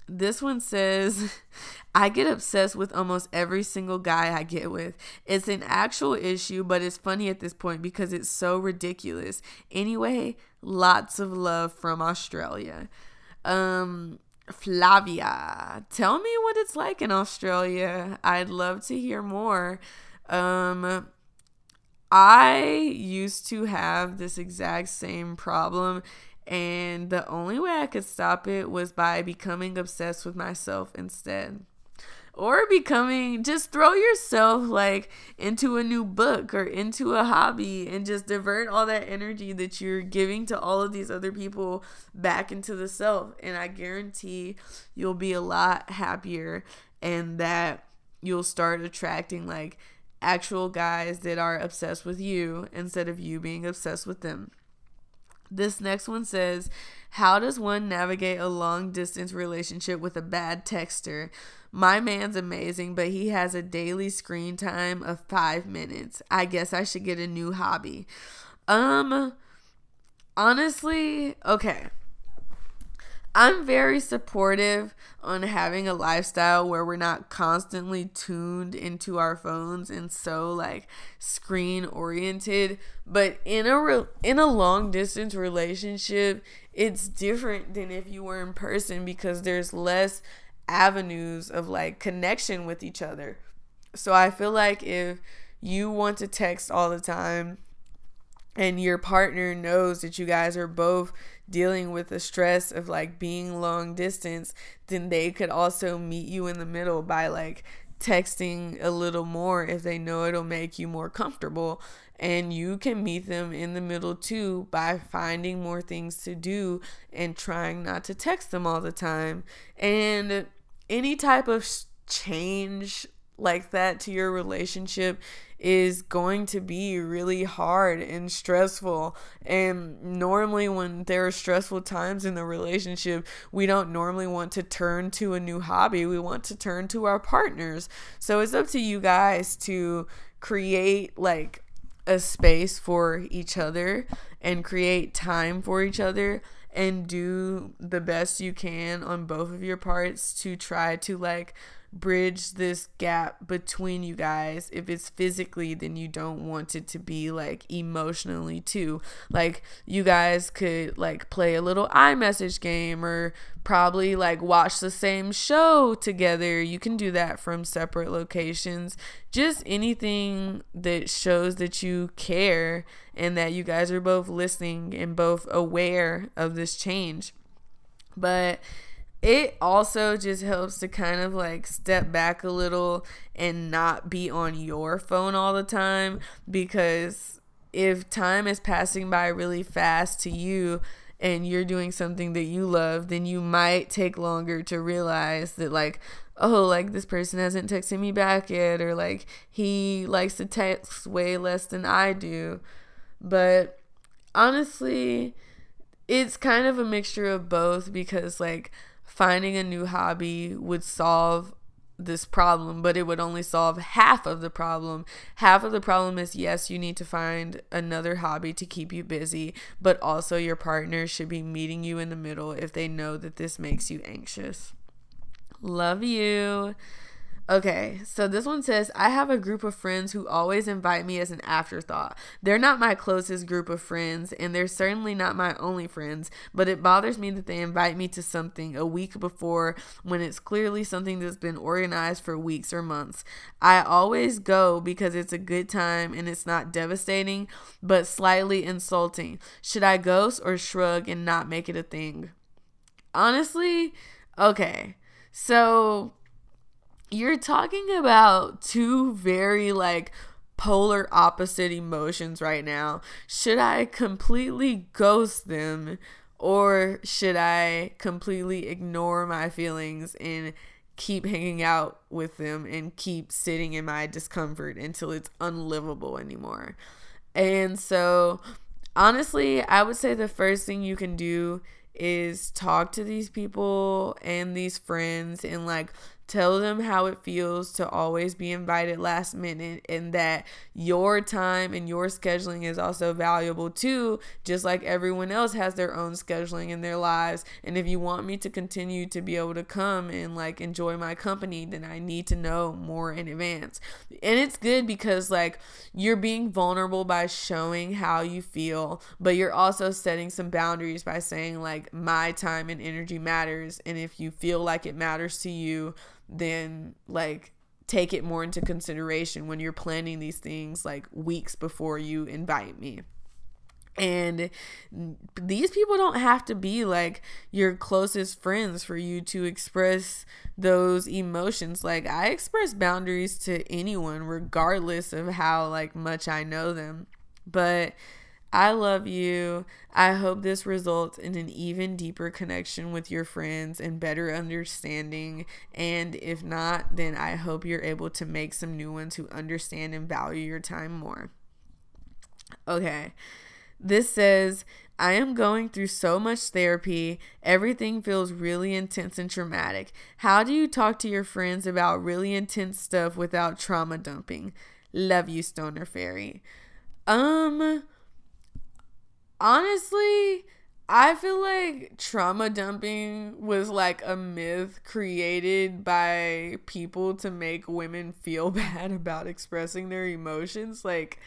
This one says, I get obsessed with almost every single guy I get with. It's an actual issue, but it's funny at this point because it's so ridiculous. Anyway, lots of love from Australia. Um, Flavia, tell me what it's like in Australia. I'd love to hear more. Um, I used to have this exact same problem and the only way I could stop it was by becoming obsessed with myself instead. Or becoming, just throw yourself like into a new book or into a hobby and just divert all that energy that you're giving to all of these other people back into the self. And I guarantee you'll be a lot happier and that you'll start attracting like actual guys that are obsessed with you instead of you being obsessed with them. This next one says, How does one navigate a long distance relationship with a bad texter? My man's amazing, but he has a daily screen time of five minutes. I guess I should get a new hobby. Um, honestly, okay. I'm very supportive on having a lifestyle where we're not constantly tuned into our phones and so like screen oriented, but in a re- in a long distance relationship, it's different than if you were in person because there's less avenues of like connection with each other. So I feel like if you want to text all the time and your partner knows that you guys are both dealing with the stress of like being long distance, then they could also meet you in the middle by like texting a little more if they know it'll make you more comfortable. And you can meet them in the middle too by finding more things to do and trying not to text them all the time. And any type of change like that to your relationship is going to be really hard and stressful. And normally, when there are stressful times in the relationship, we don't normally want to turn to a new hobby. We want to turn to our partners. So it's up to you guys to create like a space for each other and create time for each other and do the best you can on both of your parts to try to like bridge this gap between you guys. If it's physically, then you don't want it to be like emotionally too. Like you guys could like play a little iMessage game or probably like watch the same show together. You can do that from separate locations. Just anything that shows that you care and that you guys are both listening and both aware of this change. But it also just helps to kind of like step back a little and not be on your phone all the time because if time is passing by really fast to you and you're doing something that you love, then you might take longer to realize that like oh, like this person hasn't texted me back yet, or like he likes to text way less than I do. But honestly, it's kind of a mixture of both because like finding a new hobby would solve this problem, but it would only solve half of the problem. Half of the problem is yes, you need to find another hobby to keep you busy, but also your partner should be meeting you in the middle if they know that this makes you anxious. Love you. Okay, so this one says I have a group of friends who always invite me as an afterthought. They're not my closest group of friends, and they're certainly not my only friends, but it bothers me that they invite me to something a week before when it's clearly something that's been organized for weeks or months. I always go because it's a good time and it's not devastating, but slightly insulting. Should I ghost or shrug and not make it a thing? Honestly, okay. So you're talking about two very like polar opposite emotions right now. Should I completely ghost them or should I completely ignore my feelings and keep hanging out with them and keep sitting in my discomfort until it's unlivable anymore? And so, honestly, I would say the first thing you can do is talk to these people and these friends and like Tell them how it feels to always be invited last minute and that your time and your scheduling is also valuable too, just like everyone else has their own scheduling in their lives. And if you want me to continue to be able to come and like enjoy my company, then I need to know more in advance. And it's good because like you're being vulnerable by showing how you feel, but you're also setting some boundaries by saying like my time and energy matters. And if you feel like it matters to you, then like take it more into consideration when you're planning these things like weeks before you invite me. And these people don't have to be like your closest friends for you to express those emotions. Like I express boundaries to anyone regardless of how like much I know them. But I love you. I hope this results in an even deeper connection with your friends and better understanding. And if not, then I hope you're able to make some new ones who understand and value your time more. Okay. This says, I am going through so much therapy. Everything feels really intense and traumatic. How do you talk to your friends about really intense stuff without trauma dumping? Love you, Stoner Fairy. Um, honestly, I feel like trauma dumping was like a myth created by people to make women feel bad about expressing their emotions. Like,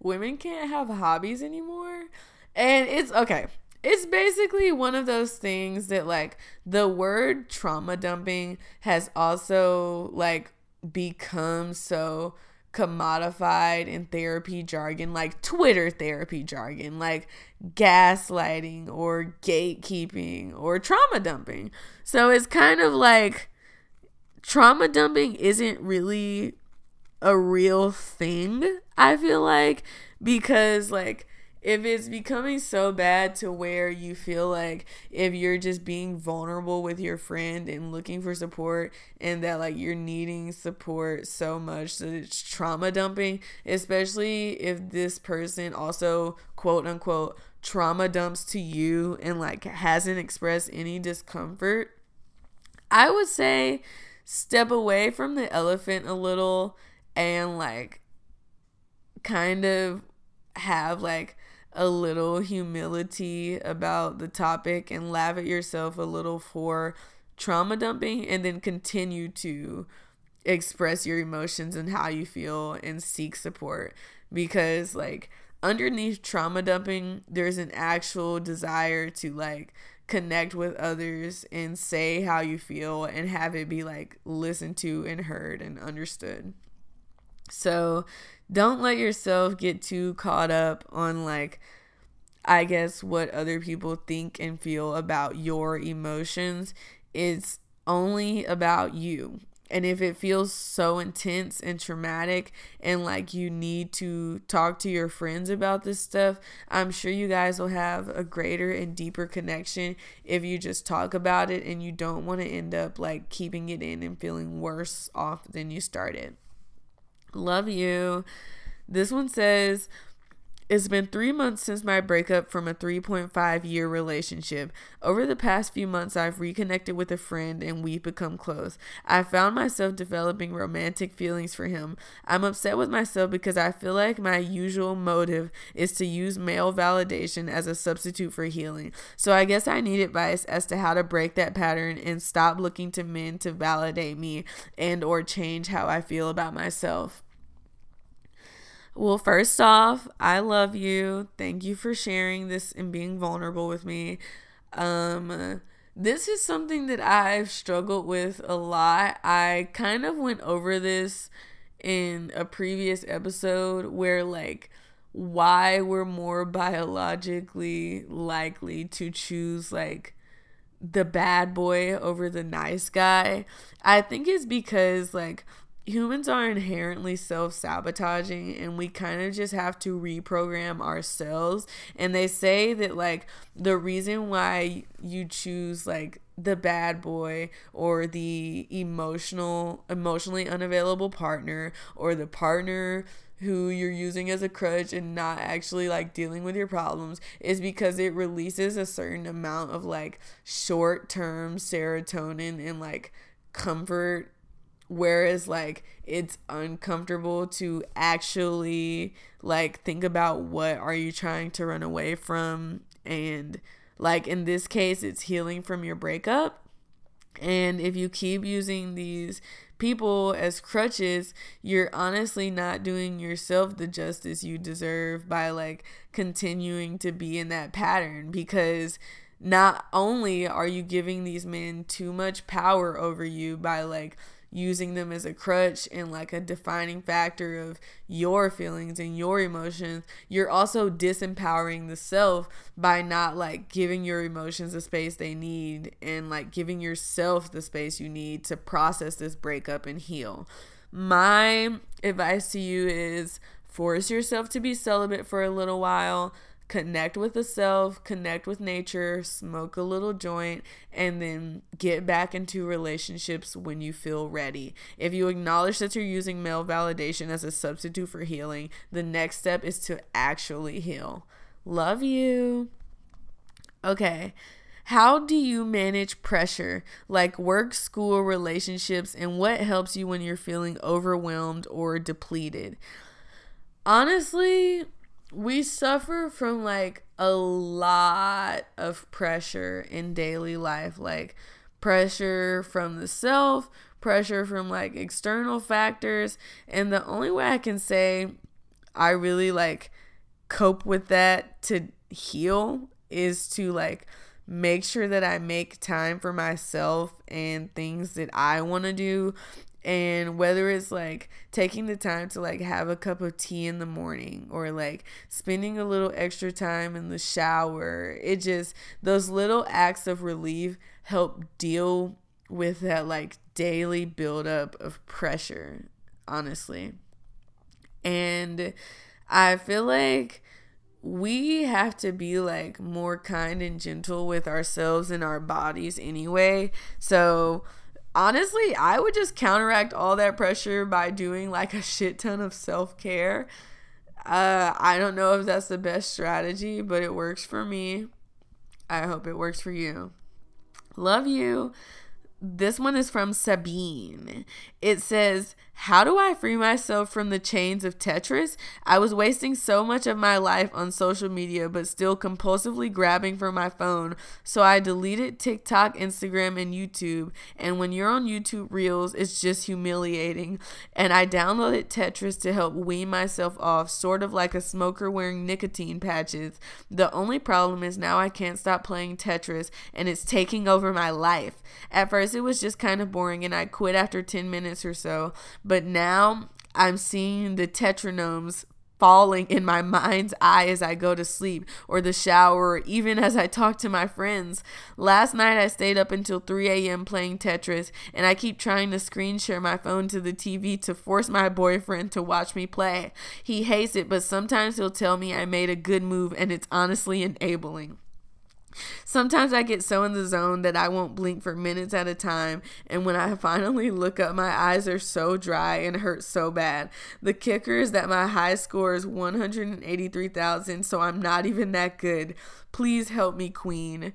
women can't have hobbies anymore. And it's okay. It's basically one of those things that, like, the word trauma dumping has also, like, become so commodified in therapy jargon, like Twitter therapy jargon, like gaslighting or gatekeeping or trauma dumping. So it's kind of like trauma dumping isn't really a real thing, I feel like, because like if it's becoming so bad to where you feel like if you're just being vulnerable with your friend and looking for support and that like you're needing support so much that it's trauma dumping, especially if this person also quote unquote trauma dumps to you and like hasn't expressed any discomfort, I would say step away from the elephant a little and like kind of have like a little humility about the topic and laugh at yourself a little for trauma dumping and then continue to express your emotions and how you feel and seek support. Because like underneath trauma dumping there's an actual desire to like connect with others and say how you feel and have it be like listened to and heard and understood. So don't let yourself get too caught up on like I guess what other people think and feel about your emotions. It's only about you. And if it feels so intense and traumatic and like you need to talk to your friends about this stuff, I'm sure you guys will have a greater and deeper connection if you just talk about it and you don't want to end up like keeping it in and feeling worse off than you started. Love you. This one says, It's been three months since my breakup from a 3.5 year relationship. Over the past few months, I've reconnected with a friend and we've become close. I found myself developing romantic feelings for him. I'm upset with myself because I feel like my usual motive is to use male validation as a substitute for healing. So I guess I need advice as to how to break that pattern and stop looking to men to validate me and or change how I feel about myself. Well, first off, I love you. Thank you for sharing this and being vulnerable with me. Um, this is something that I've struggled with a lot. I kind of went over this in a previous episode where, like, why we're more biologically likely to choose, like, the bad boy over the nice guy. I think it's because, like, humans are inherently self sabotaging and we kind of just have to reprogram ourselves. And they say that, like, the reason why you choose, like, the bad boy or the emotional, emotionally unavailable partner or the partner who you're using as a crutch and not actually like dealing with your problems is because it releases a certain amount of like short term serotonin and like comfort whereas like it's uncomfortable to actually like think about what are you trying to run away from. And like in this case it's healing from your breakup. And if you keep using these people as crutches, you're honestly not doing yourself the justice you deserve by like continuing to be in that pattern. Because not only are you giving these men too much power over you by like using them as a crutch and like a defining factor of your feelings and your emotions, you're also disempowering the self by not like giving your emotions the space they need and like giving yourself the space you need to process this breakup and heal. My advice to you is force yourself to be celibate for a little while connect with the self, connect with nature, smoke a little joint, and then get back into relationships when you feel ready. If you acknowledge that you're using male validation as a substitute for healing, the next step is to actually heal. Love you. Okay. How do you manage pressure like work, school, relationships, and what helps you when you're feeling overwhelmed or depleted? Honestly, we suffer from like a lot of pressure in daily life, like pressure from the self, pressure from like external factors. And the only way I can say I really like cope with that to heal is to like make sure that I make time for myself and things that I want to do and whether it's like taking the time to like have a cup of tea in the morning or like spending a little extra time in the shower it just those little acts of relief help deal with that like daily buildup of pressure honestly. And i feel like we have to be like more kind and gentle with ourselves and our bodies anyway. So honestly, I would just counteract all that pressure by doing like a shit ton of self care. Uh, I don't know if that's the best strategy, but it works for me. I hope it works for you. Love you. This one is from Sabine. It says, how do I free myself from the chains of Tetris? I was wasting so much of my life on social media, but still compulsively grabbing for my phone. So I deleted TikTok, Instagram, and YouTube. And when you're on YouTube Reels, it's just humiliating. And I downloaded Tetris to help wean myself off, sort of like a smoker wearing nicotine patches. The only problem is now I can't stop playing Tetris, and it's taking over my life. At first, it was just kind of boring, and I quit after 10 minutes or so. But now I'm seeing the tetrominoes falling in my mind's eye as I go to sleep or the shower or even as I talk to my friends. Last night I stayed up until 3 a.m. playing Tetris and I keep trying to screen share my phone to the TV to force my boyfriend to watch me play. He hates it, but sometimes he'll tell me I made a good move and it's honestly enabling. Sometimes I get so in the zone that I won't blink for minutes at a time, and when I finally look up, my eyes are so dry and hurt so bad. The kicker is that my high score is 183,000, so I'm not even that good. Please help me, Queen.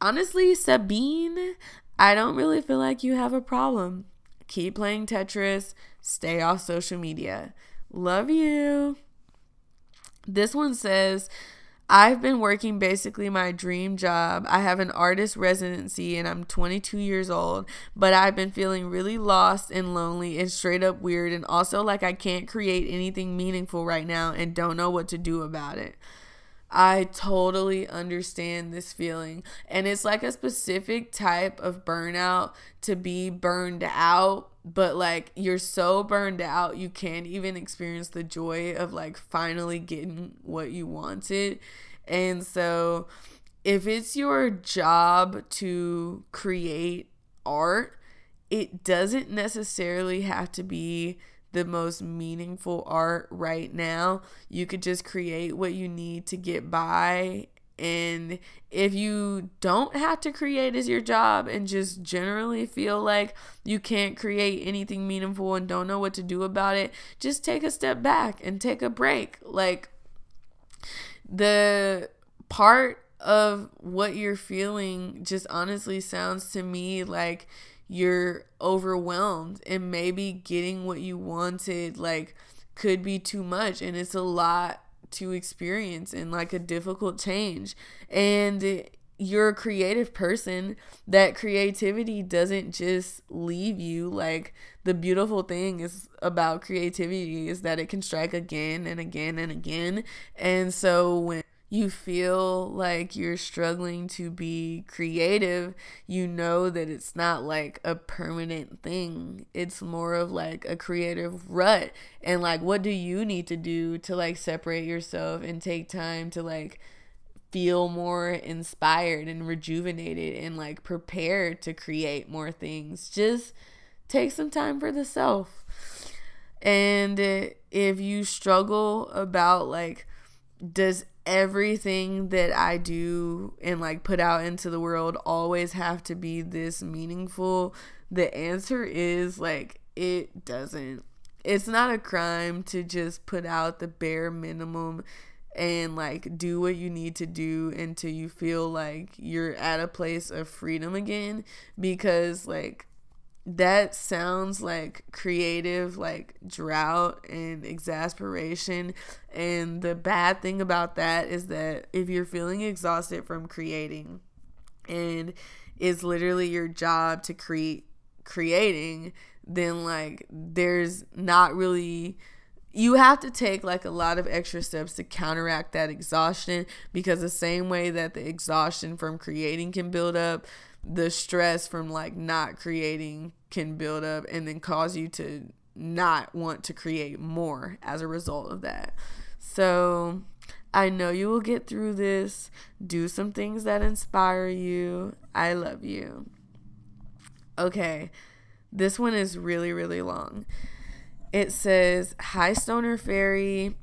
Honestly, Sabine, I don't really feel like you have a problem. Keep playing Tetris, stay off social media. Love you. This one says, I've been working basically my dream job. I have an artist residency and I'm 22 years old, but I've been feeling really lost and lonely and straight up weird and also like I can't create anything meaningful right now and don't know what to do about it. I totally understand this feeling. And it's like a specific type of burnout to be burned out, but like you're so burned out, you can't even experience the joy of like finally getting what you wanted. And so, if it's your job to create art, it doesn't necessarily have to be the most meaningful art right now. You could just create what you need to get by. And if you don't have to create as your job and just generally feel like you can't create anything meaningful and don't know what to do about it, just take a step back and take a break. Like the part of what you're feeling just honestly sounds to me like you're overwhelmed and maybe getting what you wanted like could be too much and it's a lot to experience and like a difficult change. And you're a creative person. That creativity doesn't just leave you. Like the beautiful thing is about creativity is that it can strike again and again and again. And so when you feel like you're struggling to be creative, you know that it's not like a permanent thing. It's more of like a creative rut. And like, what do you need to do to like separate yourself and take time to like feel more inspired and rejuvenated and like prepared to create more things? Just take some time for the self. And uh, if you struggle about like, does everything that I do and like put out into the world always have to be this meaningful? The answer is like it doesn't. It's not a crime to just put out the bare minimum and like do what you need to do until you feel like you're at a place of freedom again because like that sounds like creative like drought and exasperation. And the bad thing about that is that if you're feeling exhausted from creating and it's literally your job to create creating then like there's not really you have to take like a lot of extra steps to counteract that exhaustion because the same way that the exhaustion from creating can build up the stress from like not creating can build up and then cause you to not want to create more as a result of that. So I know you will get through this. Do some things that inspire you. I love you. Okay, this one is really, really long. It says, Hi, Stoner Fairy.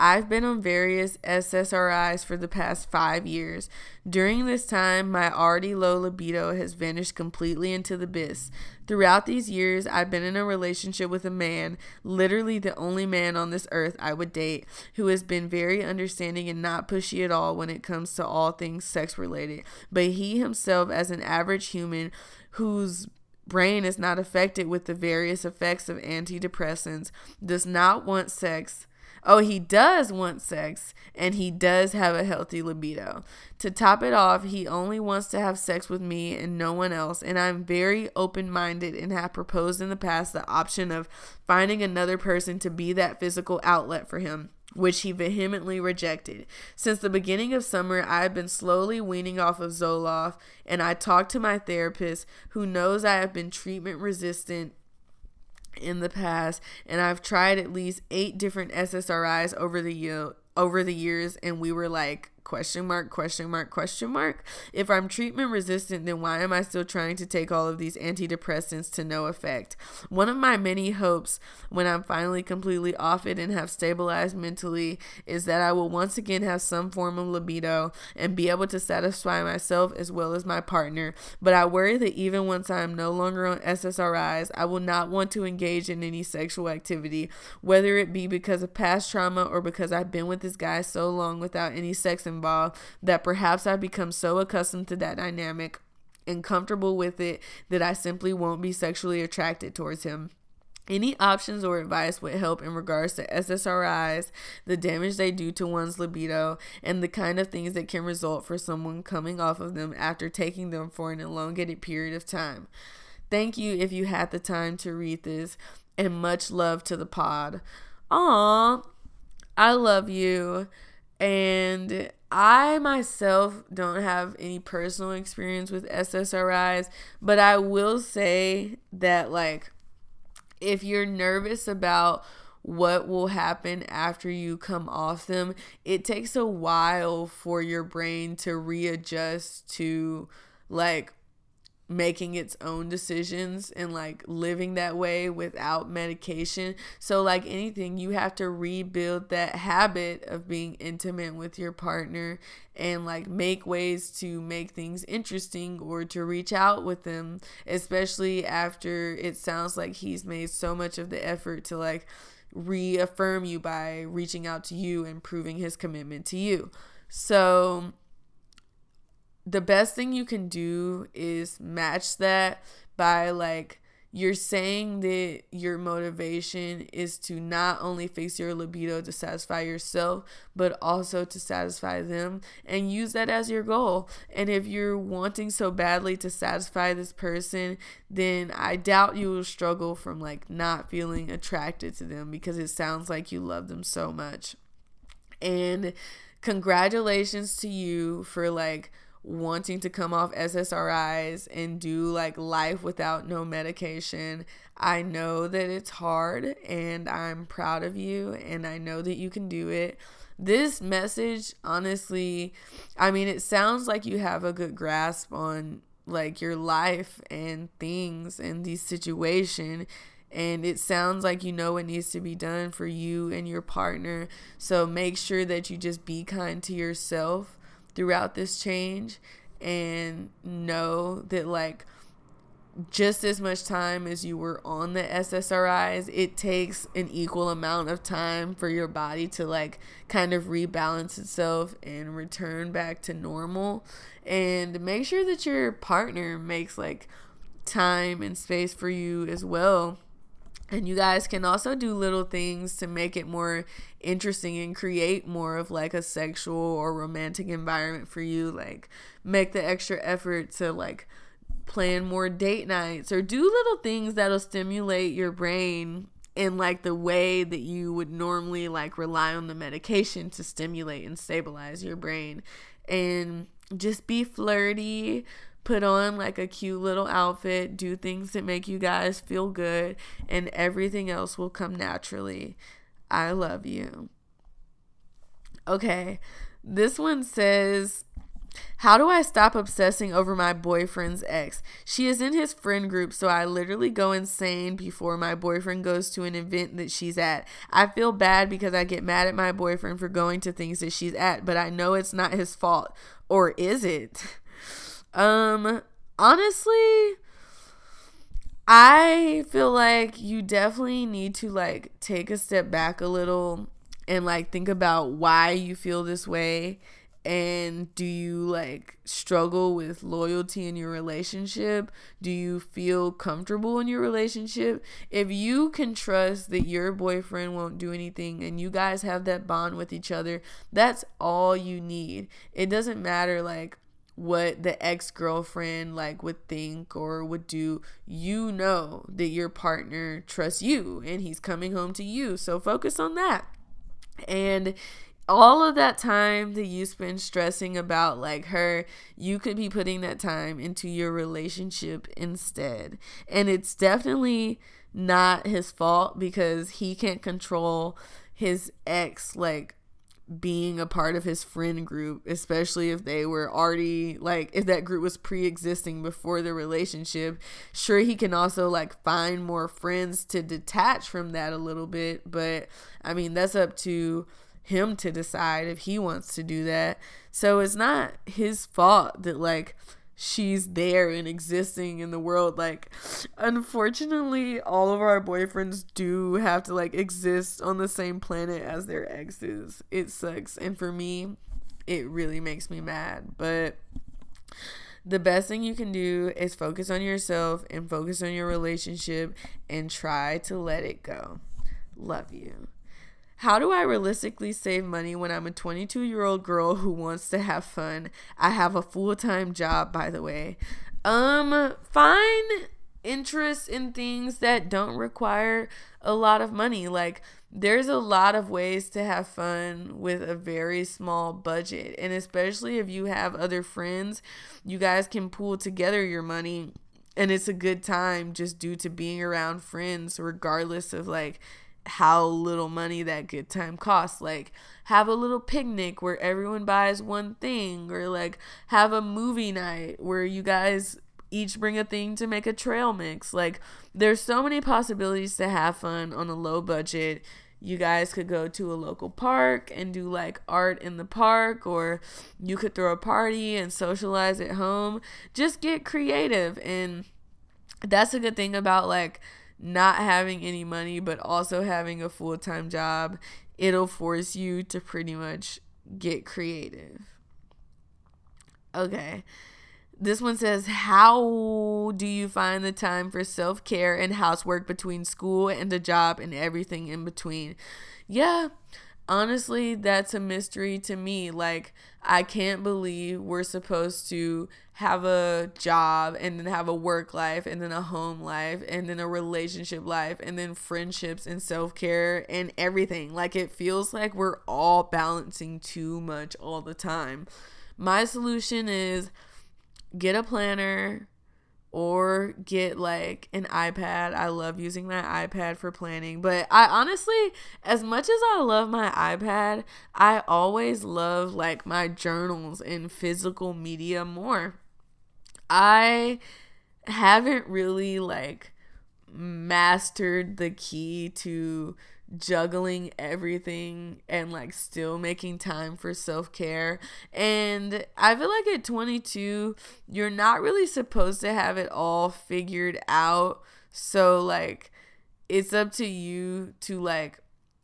I've been on various SSRIs for the past five years. During this time, my already low libido has vanished completely into the abyss. Throughout these years, I've been in a relationship with a man, literally the only man on this earth I would date, who has been very understanding and not pushy at all when it comes to all things sex related. But he himself, as an average human whose brain is not affected with the various effects of antidepressants, does not want sex Oh, he does want sex and he does have a healthy libido. To top it off, he only wants to have sex with me and no one else. And I'm very open minded and have proposed in the past the option of finding another person to be that physical outlet for him which he vehemently rejected. Since the beginning of summer, I have been slowly weaning off of Zoloft, and I talked to my therapist, who knows I have been treatment resistant in the past and I've tried at least 8 different SSRIs over the year over the years and we were like question mark question mark question mark. If i'm treatment resistant then why am i still trying to take all of these antidepressants to no effect? One of my many hopes when i'm finally completely off it and have stabilized mentally is that i will once again have some form of libido and be able to satisfy myself as well as my partner. But i worry that even once i am no longer on ssris i will not want to engage in any sexual activity whether it be because of past trauma or because i've been with this guy so long without any sex involved that perhaps I've become so accustomed to that dynamic and comfortable with it that I simply won't be sexually attracted towards him. Any options or advice would help in regards to SSRIs, the damage they do to one's libido, and the kind of things that can result for someone coming off of them after taking them for an elongated period of time. Thank you if you had the time to read this, and much love to the pod. Aw, I love you. And I myself don't have any personal experience with SSRIs, but I will say that, like, if you're nervous about what will happen after you come off them, it takes a while for your brain to readjust to, like, making its own decisions and like living that way without medication. So, like anything, you have to rebuild that habit of being intimate with your partner and like make ways to make things interesting or to reach out with them, especially after it sounds like he's made so much of the effort to like reaffirm you by reaching out to you and proving his commitment to you. So, the best thing you can do is match that by like you're saying that your motivation is to not only fix your libido to satisfy yourself, but also to satisfy them and use that as your goal. And if you're wanting so badly to satisfy this person, then I doubt you will struggle from like not feeling attracted to them because it sounds like you love them so much. And congratulations to you for like wanting to come off SSRIs and do like life without no medication. I know that it's hard and I'm proud of you and I know that you can do it. This message, honestly, I mean, it sounds like you have a good grasp on like your life and things and the situation and it sounds like you know what needs to be done for you and your partner. So make sure that you just be kind to yourself throughout this change and know that like just as much time as you were on the SSRIs, it takes an equal amount of time for your body to like kind of rebalance itself and return back to normal. And make sure that your partner makes like time and space for you as well and you guys can also do little things to make it more interesting and create more of like a sexual or romantic environment for you. Like make the extra effort to like plan more date nights or do little things that'll stimulate your brain in like the way that you would normally like rely on the medication to stimulate and stabilize your brain and just be flirty put on like a cute little outfit, do things that make you guys feel good, and everything else will come naturally. I love you. Okay, this one says, How do I stop obsessing over my boyfriend's ex? She is in his friend group, so I literally go insane before my boyfriend goes to an event that she's at. I feel bad because I get mad at my boyfriend for going to things that she's at, but I know it's not his fault. Or is it? Um, honestly, I feel like you definitely need to like take a step back a little and like think about why you feel this way and do you like struggle with loyalty in your relationship? Do you feel comfortable in your relationship? If you can trust that your boyfriend won't do anything and you guys have that bond with each other, that's all you need. It doesn't matter like what the ex-girlfriend like would think or would do you know that your partner trusts you and he's coming home to you. So focus on that. And all of that time that you spend stressing about like her you could be putting that time into your relationship instead. And it's definitely not his fault because he can't control his ex like being a part of his friend group, especially if they were already like if that group was pre-existing before the relationship. Sure he can also like find more friends to detach from that a little bit, but I mean that's up to him to decide if he wants to do that. So it's not his fault that like she's there and existing in the world. Like, unfortunately, all of our boyfriends do have to like exist on the same planet as their exes. It sucks. And for me, it really makes me mad. But the best thing you can do is focus on yourself and focus on your relationship and try to let it go. Love you. How do I realistically save money when I'm a 22 year old girl who wants to have fun? I have a full time job, by the way. Um, find interest in things that don't require a lot of money. Like, there's a lot of ways to have fun with a very small budget. And especially if you have other friends, you guys can pool together your money. And it's a good time just due to being around friends, regardless of like how little money that good time costs. Like, have a little picnic where everyone buys one thing, or like have a movie night where you guys each bring a thing to make a trail mix. Like, there's so many possibilities to have fun on a low budget. You guys could go to a local park and do like art in the park, or you could throw a party and socialize at home. Just get creative. And that's a good thing about like not having any money but also having a full-time job it'll force you to pretty much get creative. Okay. This one says how do you find the time for self-care and housework between school and the job and everything in between? Yeah honestly, that's a mystery to me. Like, I can't believe we're supposed to have a job and then have a work life and then a home life and then a relationship life and then friendships and self care and everything. Like, it feels like we're all balancing too much all the time. My solution is get a planner or get like an iPad. I love using my iPad for planning, but I honestly, as much as I love my iPad, I always love like my journals in physical media more. I haven't really like mastered the key to juggling everything and like still making time for self-care. And i feel like at 22 you're not really supposed to have it all figured out. So like it's up to you to like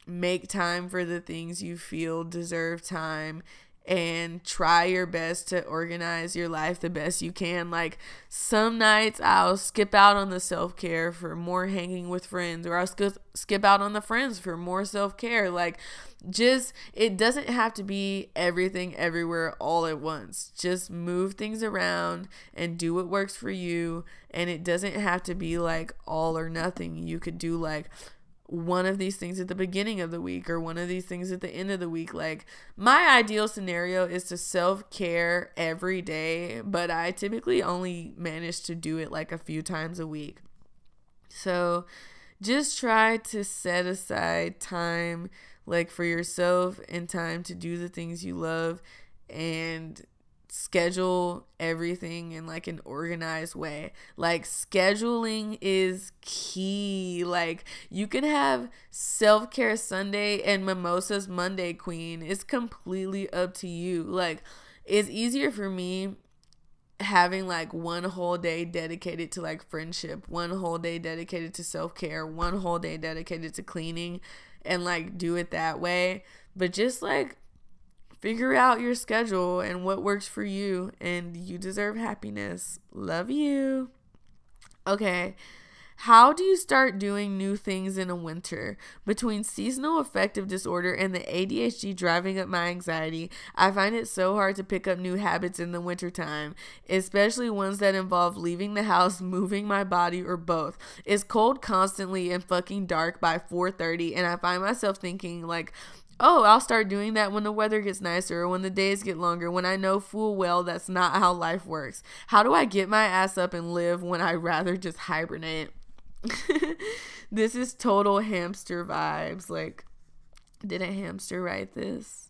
make time for the things you feel deserve time and try your best to organize your life the best you can. Like some nights I'll skip out on the self care for more hanging with friends, or I'll skip skip out on the friends for more self care. Like just it doesn't have to be everything everywhere all at once. Just move things around and do what works for you. And it doesn't have to be like all or nothing. You could do like one of these things at the beginning of the week or one of these things at the end of the week. Like, my ideal scenario is to self care every day, but I typically only manage to do it like a few times a week. So, just try to set aside time like for yourself and time to do the things you love and schedule everything in like an organized way. Like scheduling is key. Like you can have self-care Sunday and mimosas Monday queen. It's completely up to you. Like it's easier for me having like one whole day dedicated to like friendship, one whole day dedicated to self-care, one whole day dedicated to cleaning and like do it that way. But just like figure out your schedule and what works for you, and you deserve happiness. Love you. Okay. How do you start doing new things in a winter? Between seasonal affective disorder and the ADHD driving up my anxiety, I find it so hard to pick up new habits in the wintertime, especially ones that involve leaving the house, moving my body, or both. It's cold constantly and fucking dark by 4:30 and I find myself thinking like oh, I'll start doing that when the weather gets nicer or when the days get longer, when I know full well that's not how life works. How do I get my ass up and live when I rather just hibernate? this is total hamster vibes. Like, did a hamster write this?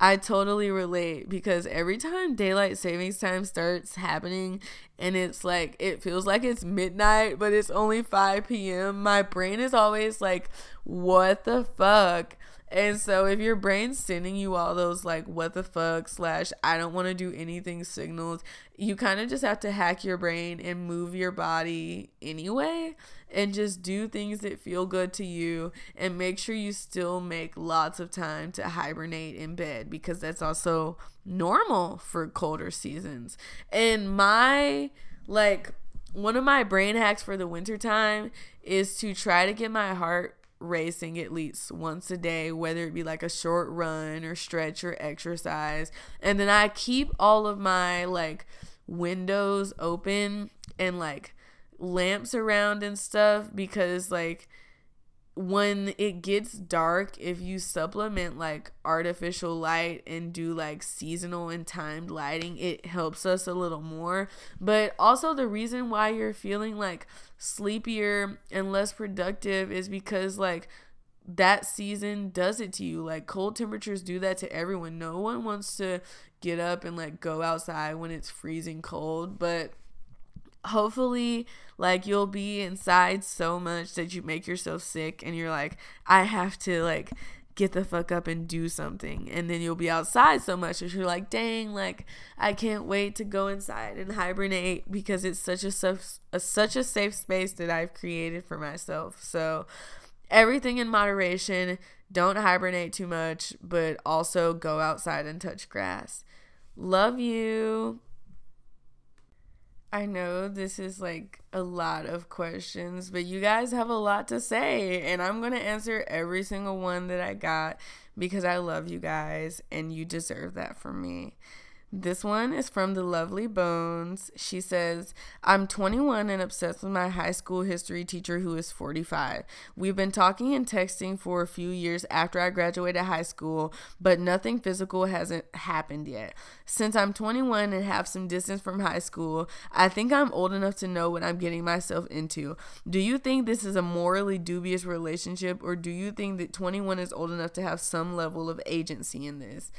I totally relate because every time daylight savings time starts happening and it's like it feels like it's midnight but it's only 5 p.m. my brain is always like what the fuck and so if your brain's sending you all those like what the fuck slash I don't want to do anything signals, you kind of just have to hack your brain and move your body anyway and just do things that feel good to you and make sure you still make lots of time to hibernate in bed because that's also normal for colder seasons. And my like one of my brain hacks for the wintertime is to try to get my heart racing at least once a day, whether it be like a short run or stretch or exercise. And then I keep all of my like windows open and like lamps around and stuff because like when it gets dark, if you supplement like artificial light and do like seasonal and timed lighting, it helps us a little more. But also, the reason why you're feeling like sleepier and less productive is because like that season does it to you. Like cold temperatures do that to everyone. No one wants to get up and like go outside when it's freezing cold, but hopefully like you'll be inside so much that you make yourself sick and you're like I have to like get the fuck up and do something. And then you'll be outside so much that you're like dang like I can't wait to go inside and hibernate because it's such a, a such a safe space that I've created for myself. So everything in moderation. Don't hibernate too much but also go outside and touch grass. Love you I know this is like a lot of questions, but you guys have a lot to say, and I'm going to answer every single one that I got because I love you guys and you deserve that from me. This one is from the lovely Bones. She says, I'm 21 and obsessed with my high school history teacher who is 45. We've been talking and texting for a few years after I graduated high school, but nothing physical hasn't happened yet. Since I'm 21 and have some distance from high school, I think I'm old enough to know what I'm getting myself into. Do you think this is a morally dubious relationship, or do you think that 21 is old enough to have some level of agency in this?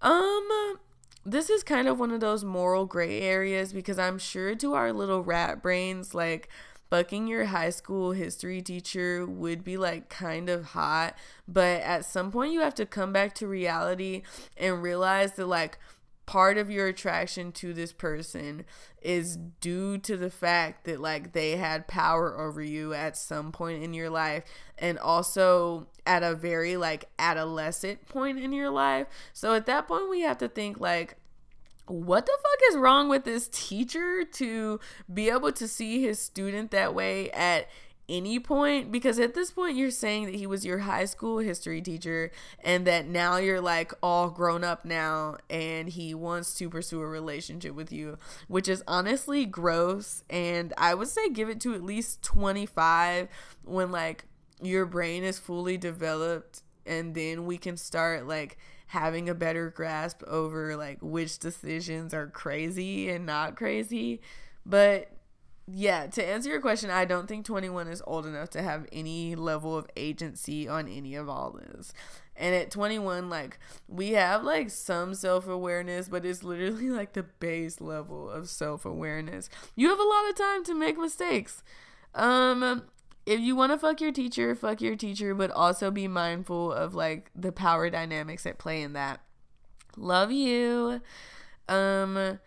Um, this is kind of one of those moral gray areas because I'm sure to our little rat brains, like fucking your high school history teacher would be like kind of hot. But at some point, you have to come back to reality and realize that, like, part of your attraction to this person is due to the fact that like they had power over you at some point in your life and also at a very like adolescent point in your life. So at that point we have to think like what the fuck is wrong with this teacher to be able to see his student that way at any point because at this point you're saying that he was your high school history teacher and that now you're like all grown up now and he wants to pursue a relationship with you which is honestly gross. And i would say give it to at least 25 when like your brain is fully developed and then we can start like having a better grasp over like which decisions are crazy and not crazy. But yeah, to answer your question, I don't think 21 is old enough to have any level of agency on any of all this. And at 21, like, we have like some self awareness, but it's literally like the base level of self awareness. You have a lot of time to make mistakes. Um, if you want to fuck your teacher, fuck your teacher, but also be mindful of like the power dynamics at play in that. Love you. Um,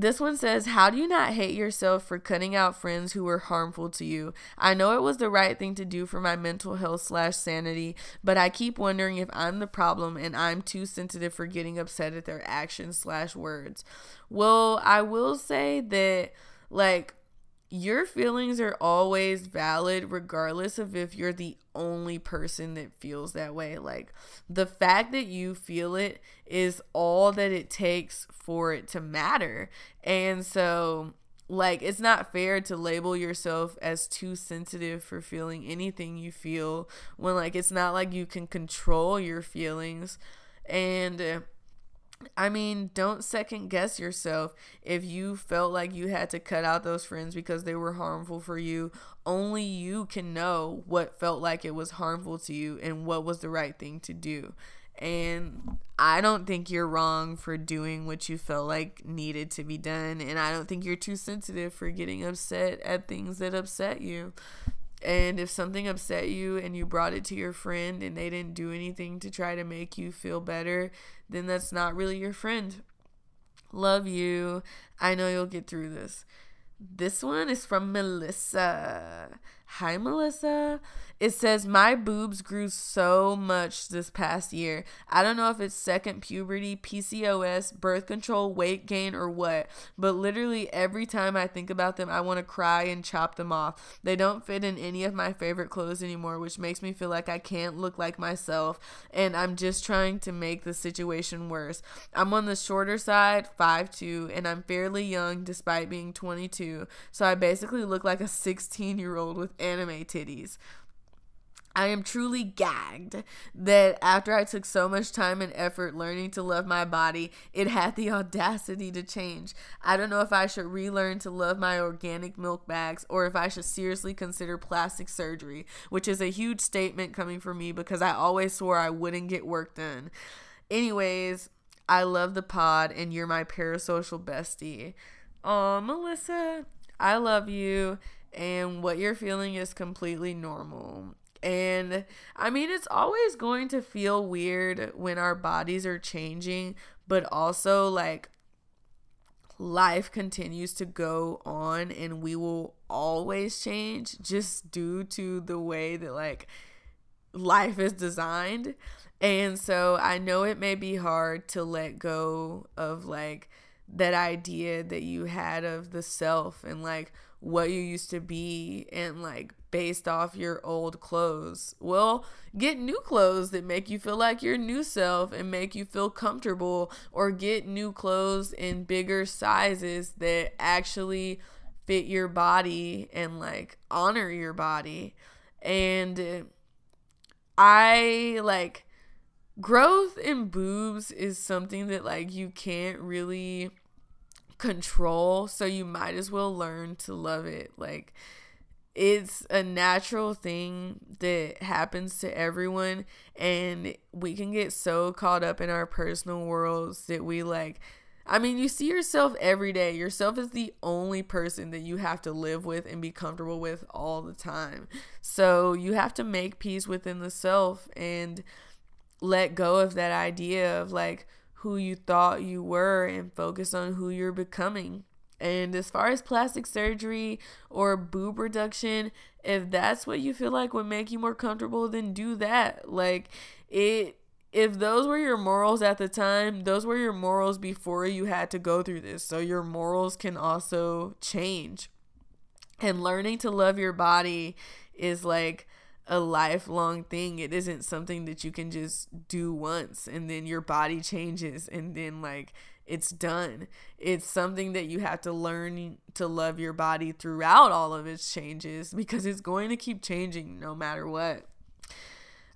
this one says, How do you not hate yourself for cutting out friends who were harmful to you? I know it was the right thing to do for my mental health slash sanity, but I keep wondering if I'm the problem and I'm too sensitive for getting upset at their actions slash words. Well, I will say that, like, your feelings are always valid regardless of if you're the only person that feels that way. Like the fact that you feel it is all that it takes for it to matter. And so like it's not fair to label yourself as too sensitive for feeling anything you feel when like it's not like you can control your feelings and I mean, don't second guess yourself if you felt like you had to cut out those friends because they were harmful for you. Only you can know what felt like it was harmful to you and what was the right thing to do. And I don't think you're wrong for doing what you felt like needed to be done. And I don't think you're too sensitive for getting upset at things that upset you. And if something upset you and you brought it to your friend and they didn't do anything to try to make you feel better, then that's not really your friend. Love you. I know you'll get through this. This one is from Melissa. Hi, Melissa. It says, My boobs grew so much this past year. I don't know if it's second puberty, PCOS, birth control, weight gain, or what, but literally every time I think about them, I want to cry and chop them off. They don't fit in any of my favorite clothes anymore, which makes me feel like I can't look like myself, and I'm just trying to make the situation worse. I'm on the shorter side, 5'2, and I'm fairly young despite being 22, so I basically look like a 16 year old with anime titties. I am truly gagged that after I took so much time and effort learning to love my body, it had the audacity to change. I don't know if I should relearn to love my organic milk bags or if I should seriously consider plastic surgery, which is a huge statement coming from me because I always swore I wouldn't get work done. Anyways, I love the pod and you're my parasocial bestie. Oh, Melissa, I love you and what you're feeling is completely normal. And I mean, it's always going to feel weird when our bodies are changing, but also like life continues to go on and we will always change just due to the way that like life is designed. And so I know it may be hard to let go of like that idea that you had of the self and like what you used to be and like based off your old clothes. Well, get new clothes that make you feel like your new self and make you feel comfortable, or get new clothes in bigger sizes that actually fit your body and like honor your body. And I like growth in boobs is something that like you can't really control, so you might as well learn to love it. Like it's a natural thing that happens to everyone and we can get so caught up in our personal worlds that we like I mean, you see yourself every day. Yourself is the only person that you have to live with and be comfortable with all the time. So, you have to make peace within the self and let go of that idea of like who you thought you were and focus on who you're becoming. And as far as plastic surgery or boob reduction, if that's what you feel like would make you more comfortable, then do that. Like it if those were your morals at the time, those were your morals before you had to go through this. So your morals can also change. And learning to love your body is like a lifelong thing. It isn't something that you can just do once and then your body changes and then like it's done. It's something that you have to learn to love your body throughout all of its changes because it's going to keep changing no matter what.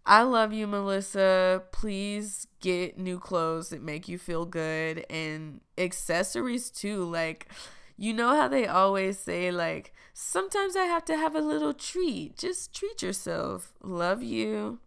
I love you, Melissa. Please get new clothes that make you feel good and accessories too. Like, you know how they always say, like, sometimes I have to have a little treat. Just treat yourself. Love you.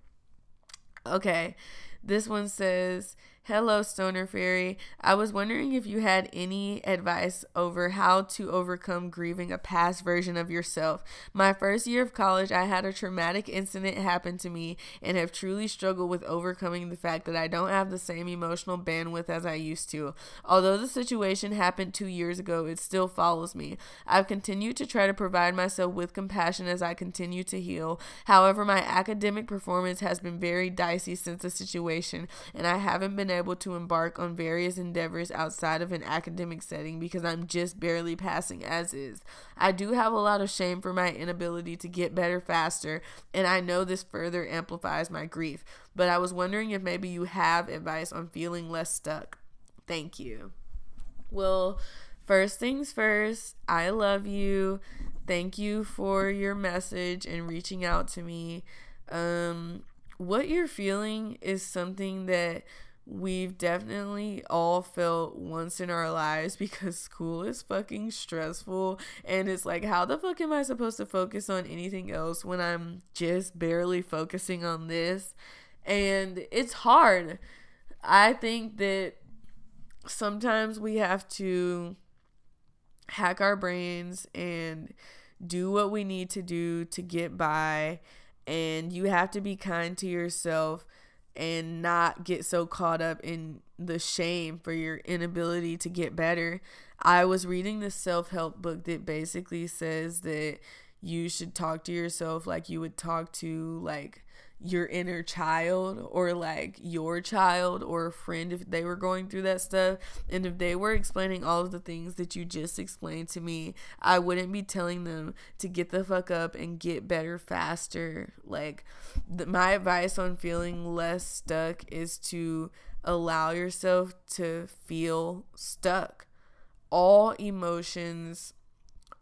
Okay, this one says, Hello, Stoner Fairy. I was wondering if you had any advice over how to overcome grieving a past version of yourself. My first year of college, I had a traumatic incident happen to me and have truly struggled with overcoming the fact that I don't have the same emotional bandwidth as I used to. Although the situation happened two years ago, it still follows me. I've continued to try to provide myself with compassion as I continue to heal. However, my academic performance has been very dicey since the situation, and I haven't been able to embark on various endeavors outside of an academic setting because I'm just barely passing as is. I do have a lot of shame for my inability to get better faster, and I know this further amplifies my grief. But I was wondering if maybe you have advice on feeling less stuck. Thank you. Well, first things first, I love you. Thank you for your message and reaching out to me. Um, what you're feeling is something that we've definitely all felt once in our lives because school is fucking stressful and it's like how the fuck am I supposed to focus on anything else when I'm just barely focusing on this And it's hard. I think that sometimes we have to hack our brains and do what we need to do to get by. And you have to be kind to yourself and not get so caught up in the shame for your inability to get better. I was reading this self help book that basically says that you should talk to yourself like you would talk to like your inner child or like your child or a friend if they were going through that stuff. And if they were explaining all of the things that you just explained to me i wouldn't be telling them to get the fuck up and get better faster. Like the, my advice on feeling less stuck is to allow yourself to feel stuck. All emotions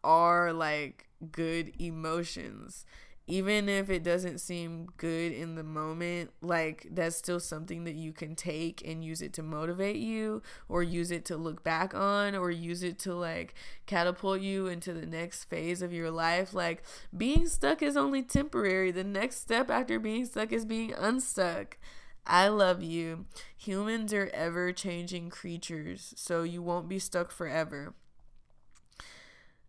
are like good emotions even if it doesn't seem good in the moment, like that's still something that you can take and use it to motivate you or use it to look back on or use it to like catapult you into the next phase of your life. Like being stuck is only temporary. The next step after being stuck is being unstuck. I love you. Humans are ever changing creatures, so you won't be stuck forever.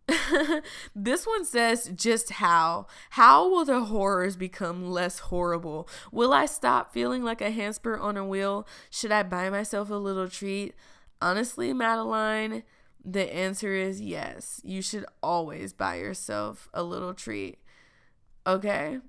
this one says just how. How will the horrors become less horrible? Will I stop feeling like a hamster on a wheel? Should I buy myself a little treat? Honestly, Madeline, the answer is yes. You should always buy yourself a little treat. Okay?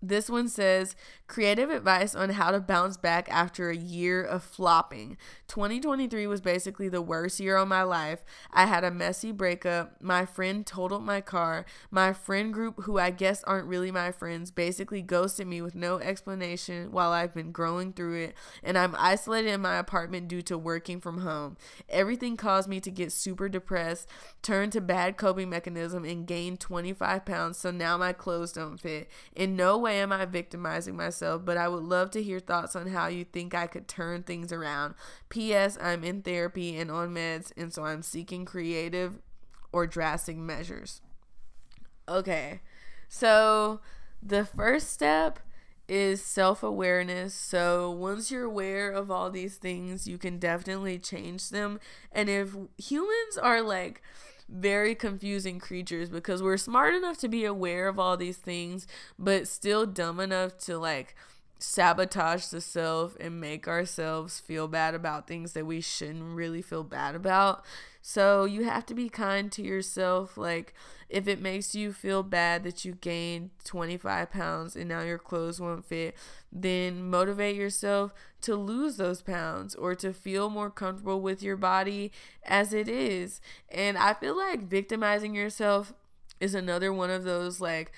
This one says creative advice on how to bounce back after a year of flopping. 2023 was basically the worst year of my life. I had a messy breakup. My friend totaled my car. My friend group, who I guess aren't really my friends, basically ghosted me with no explanation while I've been growing through it. And I'm isolated in my apartment due to working from home. Everything caused me to get super depressed, turn to bad coping mechanism, and gain 25 pounds. So now my clothes don't fit. In no way am I victimizing myself, but I would love to hear thoughts on how you think I could turn things around. P.S. I'm in therapy and on meds, and so I'm seeking creative or drastic measures. Okay, so the first step is self awareness. So once you're aware of all these things, you can definitely change them. And if humans are like, very confusing creatures because we're smart enough to be aware of all these things, but still dumb enough to like sabotage the self and make ourselves feel bad about things that we shouldn't really feel bad about. So you have to be kind to yourself. Like, if it makes you feel bad that you gained 25 pounds and now your clothes won't fit, then motivate yourself to lose those pounds or to feel more comfortable with your body as it is. And I feel like victimizing yourself is another one of those like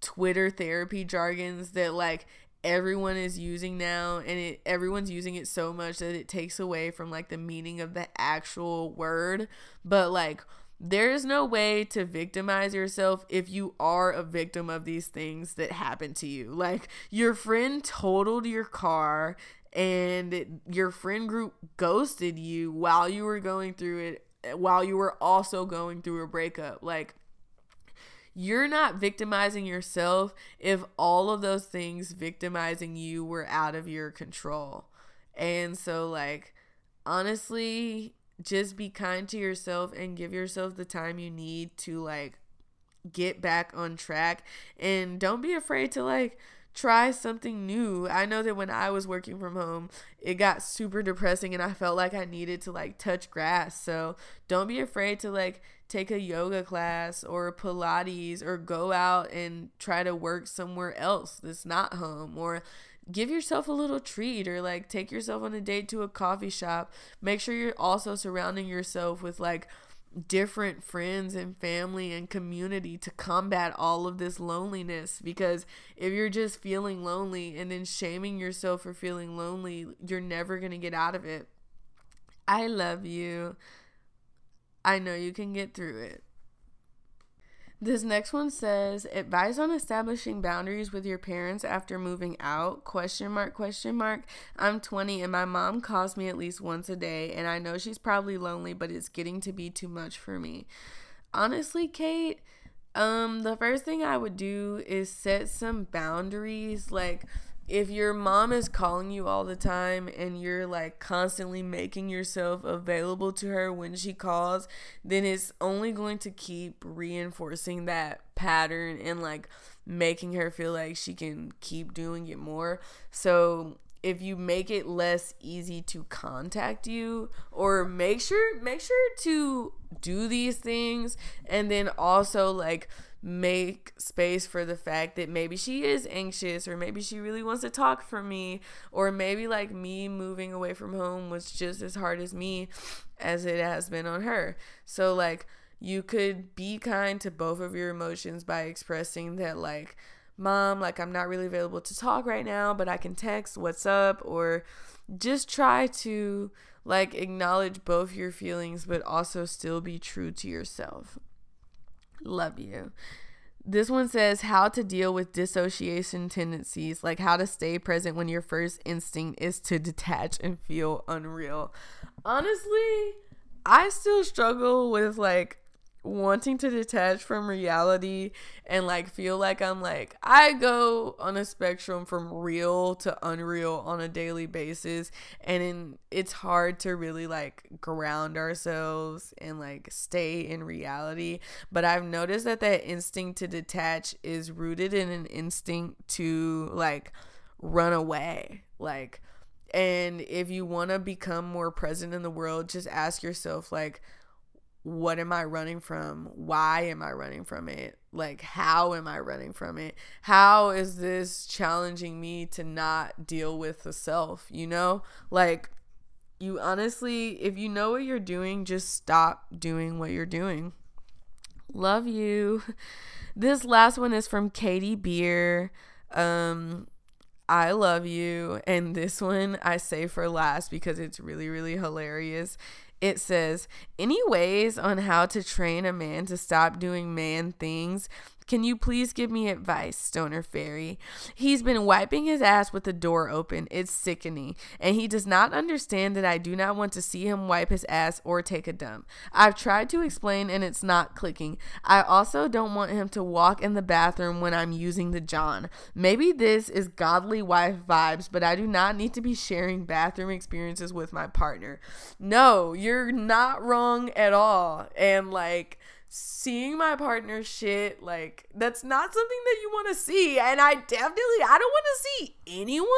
Twitter therapy jargons that like everyone is using now and it everyone's using it so much that it takes away from like the meaning of the actual word. But like there's no way to victimize yourself if you are a victim of these things that happen to you. Like your friend totaled your car and your friend group ghosted you while you were going through it while you were also going through a breakup. Like you're not victimizing yourself if all of those things victimizing you were out of your control. And so, like, honestly, just be kind to yourself and give yourself the time you need to, like, get back on track. And don't be afraid to, like, try something new. I know that when I was working from home, it got super depressing and I felt like I needed to like touch grass. So don't be afraid to like take a yoga class or Pilates or go out and try to work somewhere else that's not home or give yourself a little treat or like take yourself on a date to a coffee shop. Make sure you're also surrounding yourself with like different friends and family and community to combat all of this loneliness because if you're just feeling lonely and then shaming yourself for feeling lonely, you're never going to get out of it. I love you. I know you can get through it. This next one says advice on establishing boundaries with your parents after moving out question mark question mark I'm 20 and my mom calls me at least once a day and I know she's probably lonely but it's getting to be too much for me. Honestly, Kate, um the first thing I would do is set some boundaries like if your mom is calling you all the time and you're like constantly making yourself available to her when she calls, then it's only going to keep reinforcing that pattern and like making her feel like she can keep doing it more. So if you make it less easy to contact you or make sure make sure to do these things and then also like make space for the fact that maybe she is anxious or maybe she really wants to talk for me or maybe like me moving away from home was just as hard as me as it has been on her. So like you could be kind to both of your emotions by expressing that like mom like I'm not really available to talk right now, but I can text what's up or just try to like acknowledge both your feelings but also still be true to yourself. Love you. This one says how to deal with dissociation tendencies, like how to stay present when your first instinct is to detach and feel unreal. Honestly, I still struggle with like wanting to detach from reality and like feel like I'm like I go on a spectrum from real to unreal on a daily basis. And in, it's hard to really like ground ourselves and like stay in reality. But I've noticed that that instinct to detach is rooted in an instinct to like run away. Like and if you want to become more present in the world just ask yourself like what am I running from? Why am I running from it? Like, how am I running from it? How is this challenging me to not deal with the self? You know, like, you honestly, if you know what you're doing, just stop doing what you're doing. Love you. This last one is from Katie Beer. Um, I love you. And this one I say for last because it's really, really hilarious it says, Any ways on how to train a man to stop doing man things can you please give me advice, Stoner Fairy? He's been wiping his ass with the door open. It's sickening. And he does not understand that I do not want to see him wipe his ass or take a dump. I've tried to explain and it's not clicking. I also don't want him to walk in the bathroom when I'm using the John. Maybe this is godly wife vibes, but I do not need to be sharing bathroom experiences with my partner. No, you're not wrong at all. And like, seeing my partner shit like that's not something that you want to see and i definitely i don't want to see anyone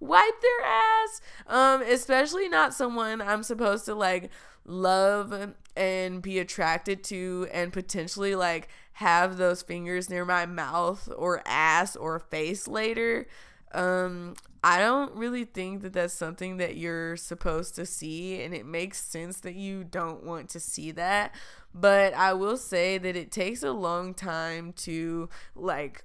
wipe their ass um especially not someone i'm supposed to like love and be attracted to and potentially like have those fingers near my mouth or ass or face later. Um I don't really think that that's something that you're supposed to see, and it makes sense that you don't want to see that. But I will say that it takes a long time to like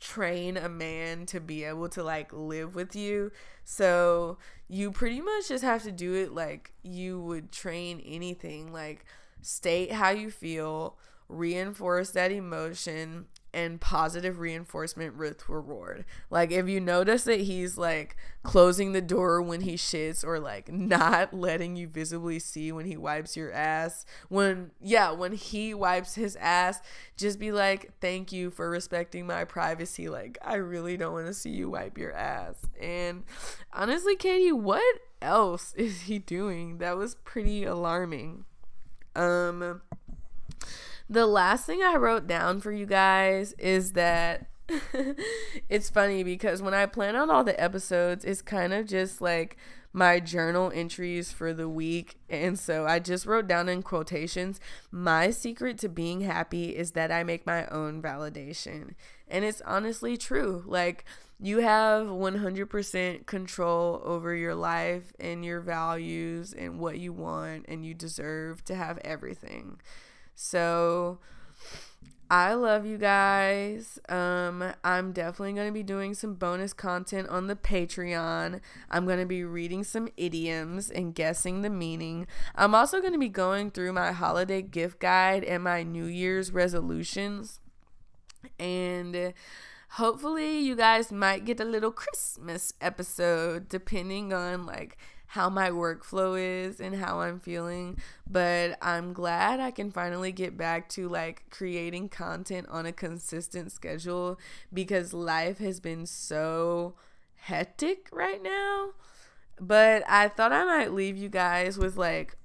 train a man to be able to like live with you. So you pretty much just have to do it like you would train anything, like state how you feel, reinforce that emotion, and positive reinforcement with reward. Like if you notice that he's like closing the door when he shits or like not letting you visibly see when he wipes your ass, when yeah, when he wipes his ass, just be like, "Thank you for respecting my privacy. Like I really don't want to see you wipe your ass." And honestly, Katie, what else is he doing? That was pretty alarming. Um the last thing I wrote down for you guys is that it's funny because when I plan out all the episodes, it's kind of just like my journal entries for the week. And so I just wrote down in quotations my secret to being happy is that I make my own validation. And it's honestly true. Like, you have 100% control over your life and your values and what you want, and you deserve to have everything. So I love you guys. Um, I'm definitely going to be doing some bonus content on the Patreon. I'm going to be reading some idioms and guessing the meaning. I'm also going to be going through my holiday gift guide and my New Year's resolutions. And hopefully, you guys might get a little Christmas episode depending on like how my workflow is and how I'm feeling, but I'm glad I can finally get back to like creating content on a consistent schedule because life has been so hectic right now. But I thought I might leave you guys with like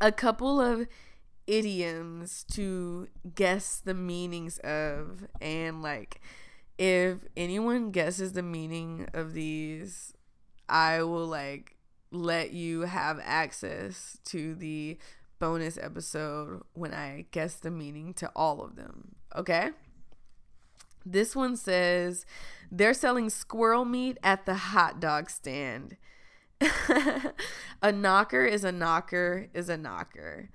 a couple of idioms to guess the meanings of and like if anyone guesses the meaning of these I will like let you have access to the bonus episode when I guess the meaning to all of them. Okay? This one says they're selling squirrel meat at the hot dog stand. a knocker is a knocker is a knocker.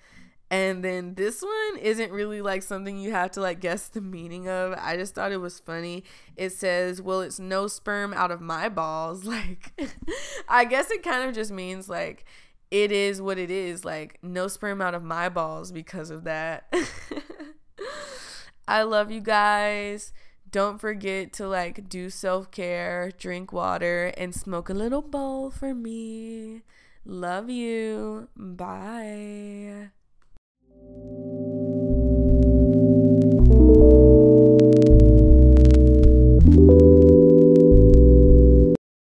And then this one isn't really like something you have to like guess the meaning of. I just thought it was funny. It says, "Well, it's no sperm out of my balls." Like I guess it kind of just means like it is what it is. Like no sperm out of my balls because of that. I love you guys. Don't forget to like do self-care, drink water and smoke a little bowl for me. Love you. Bye. Thank you.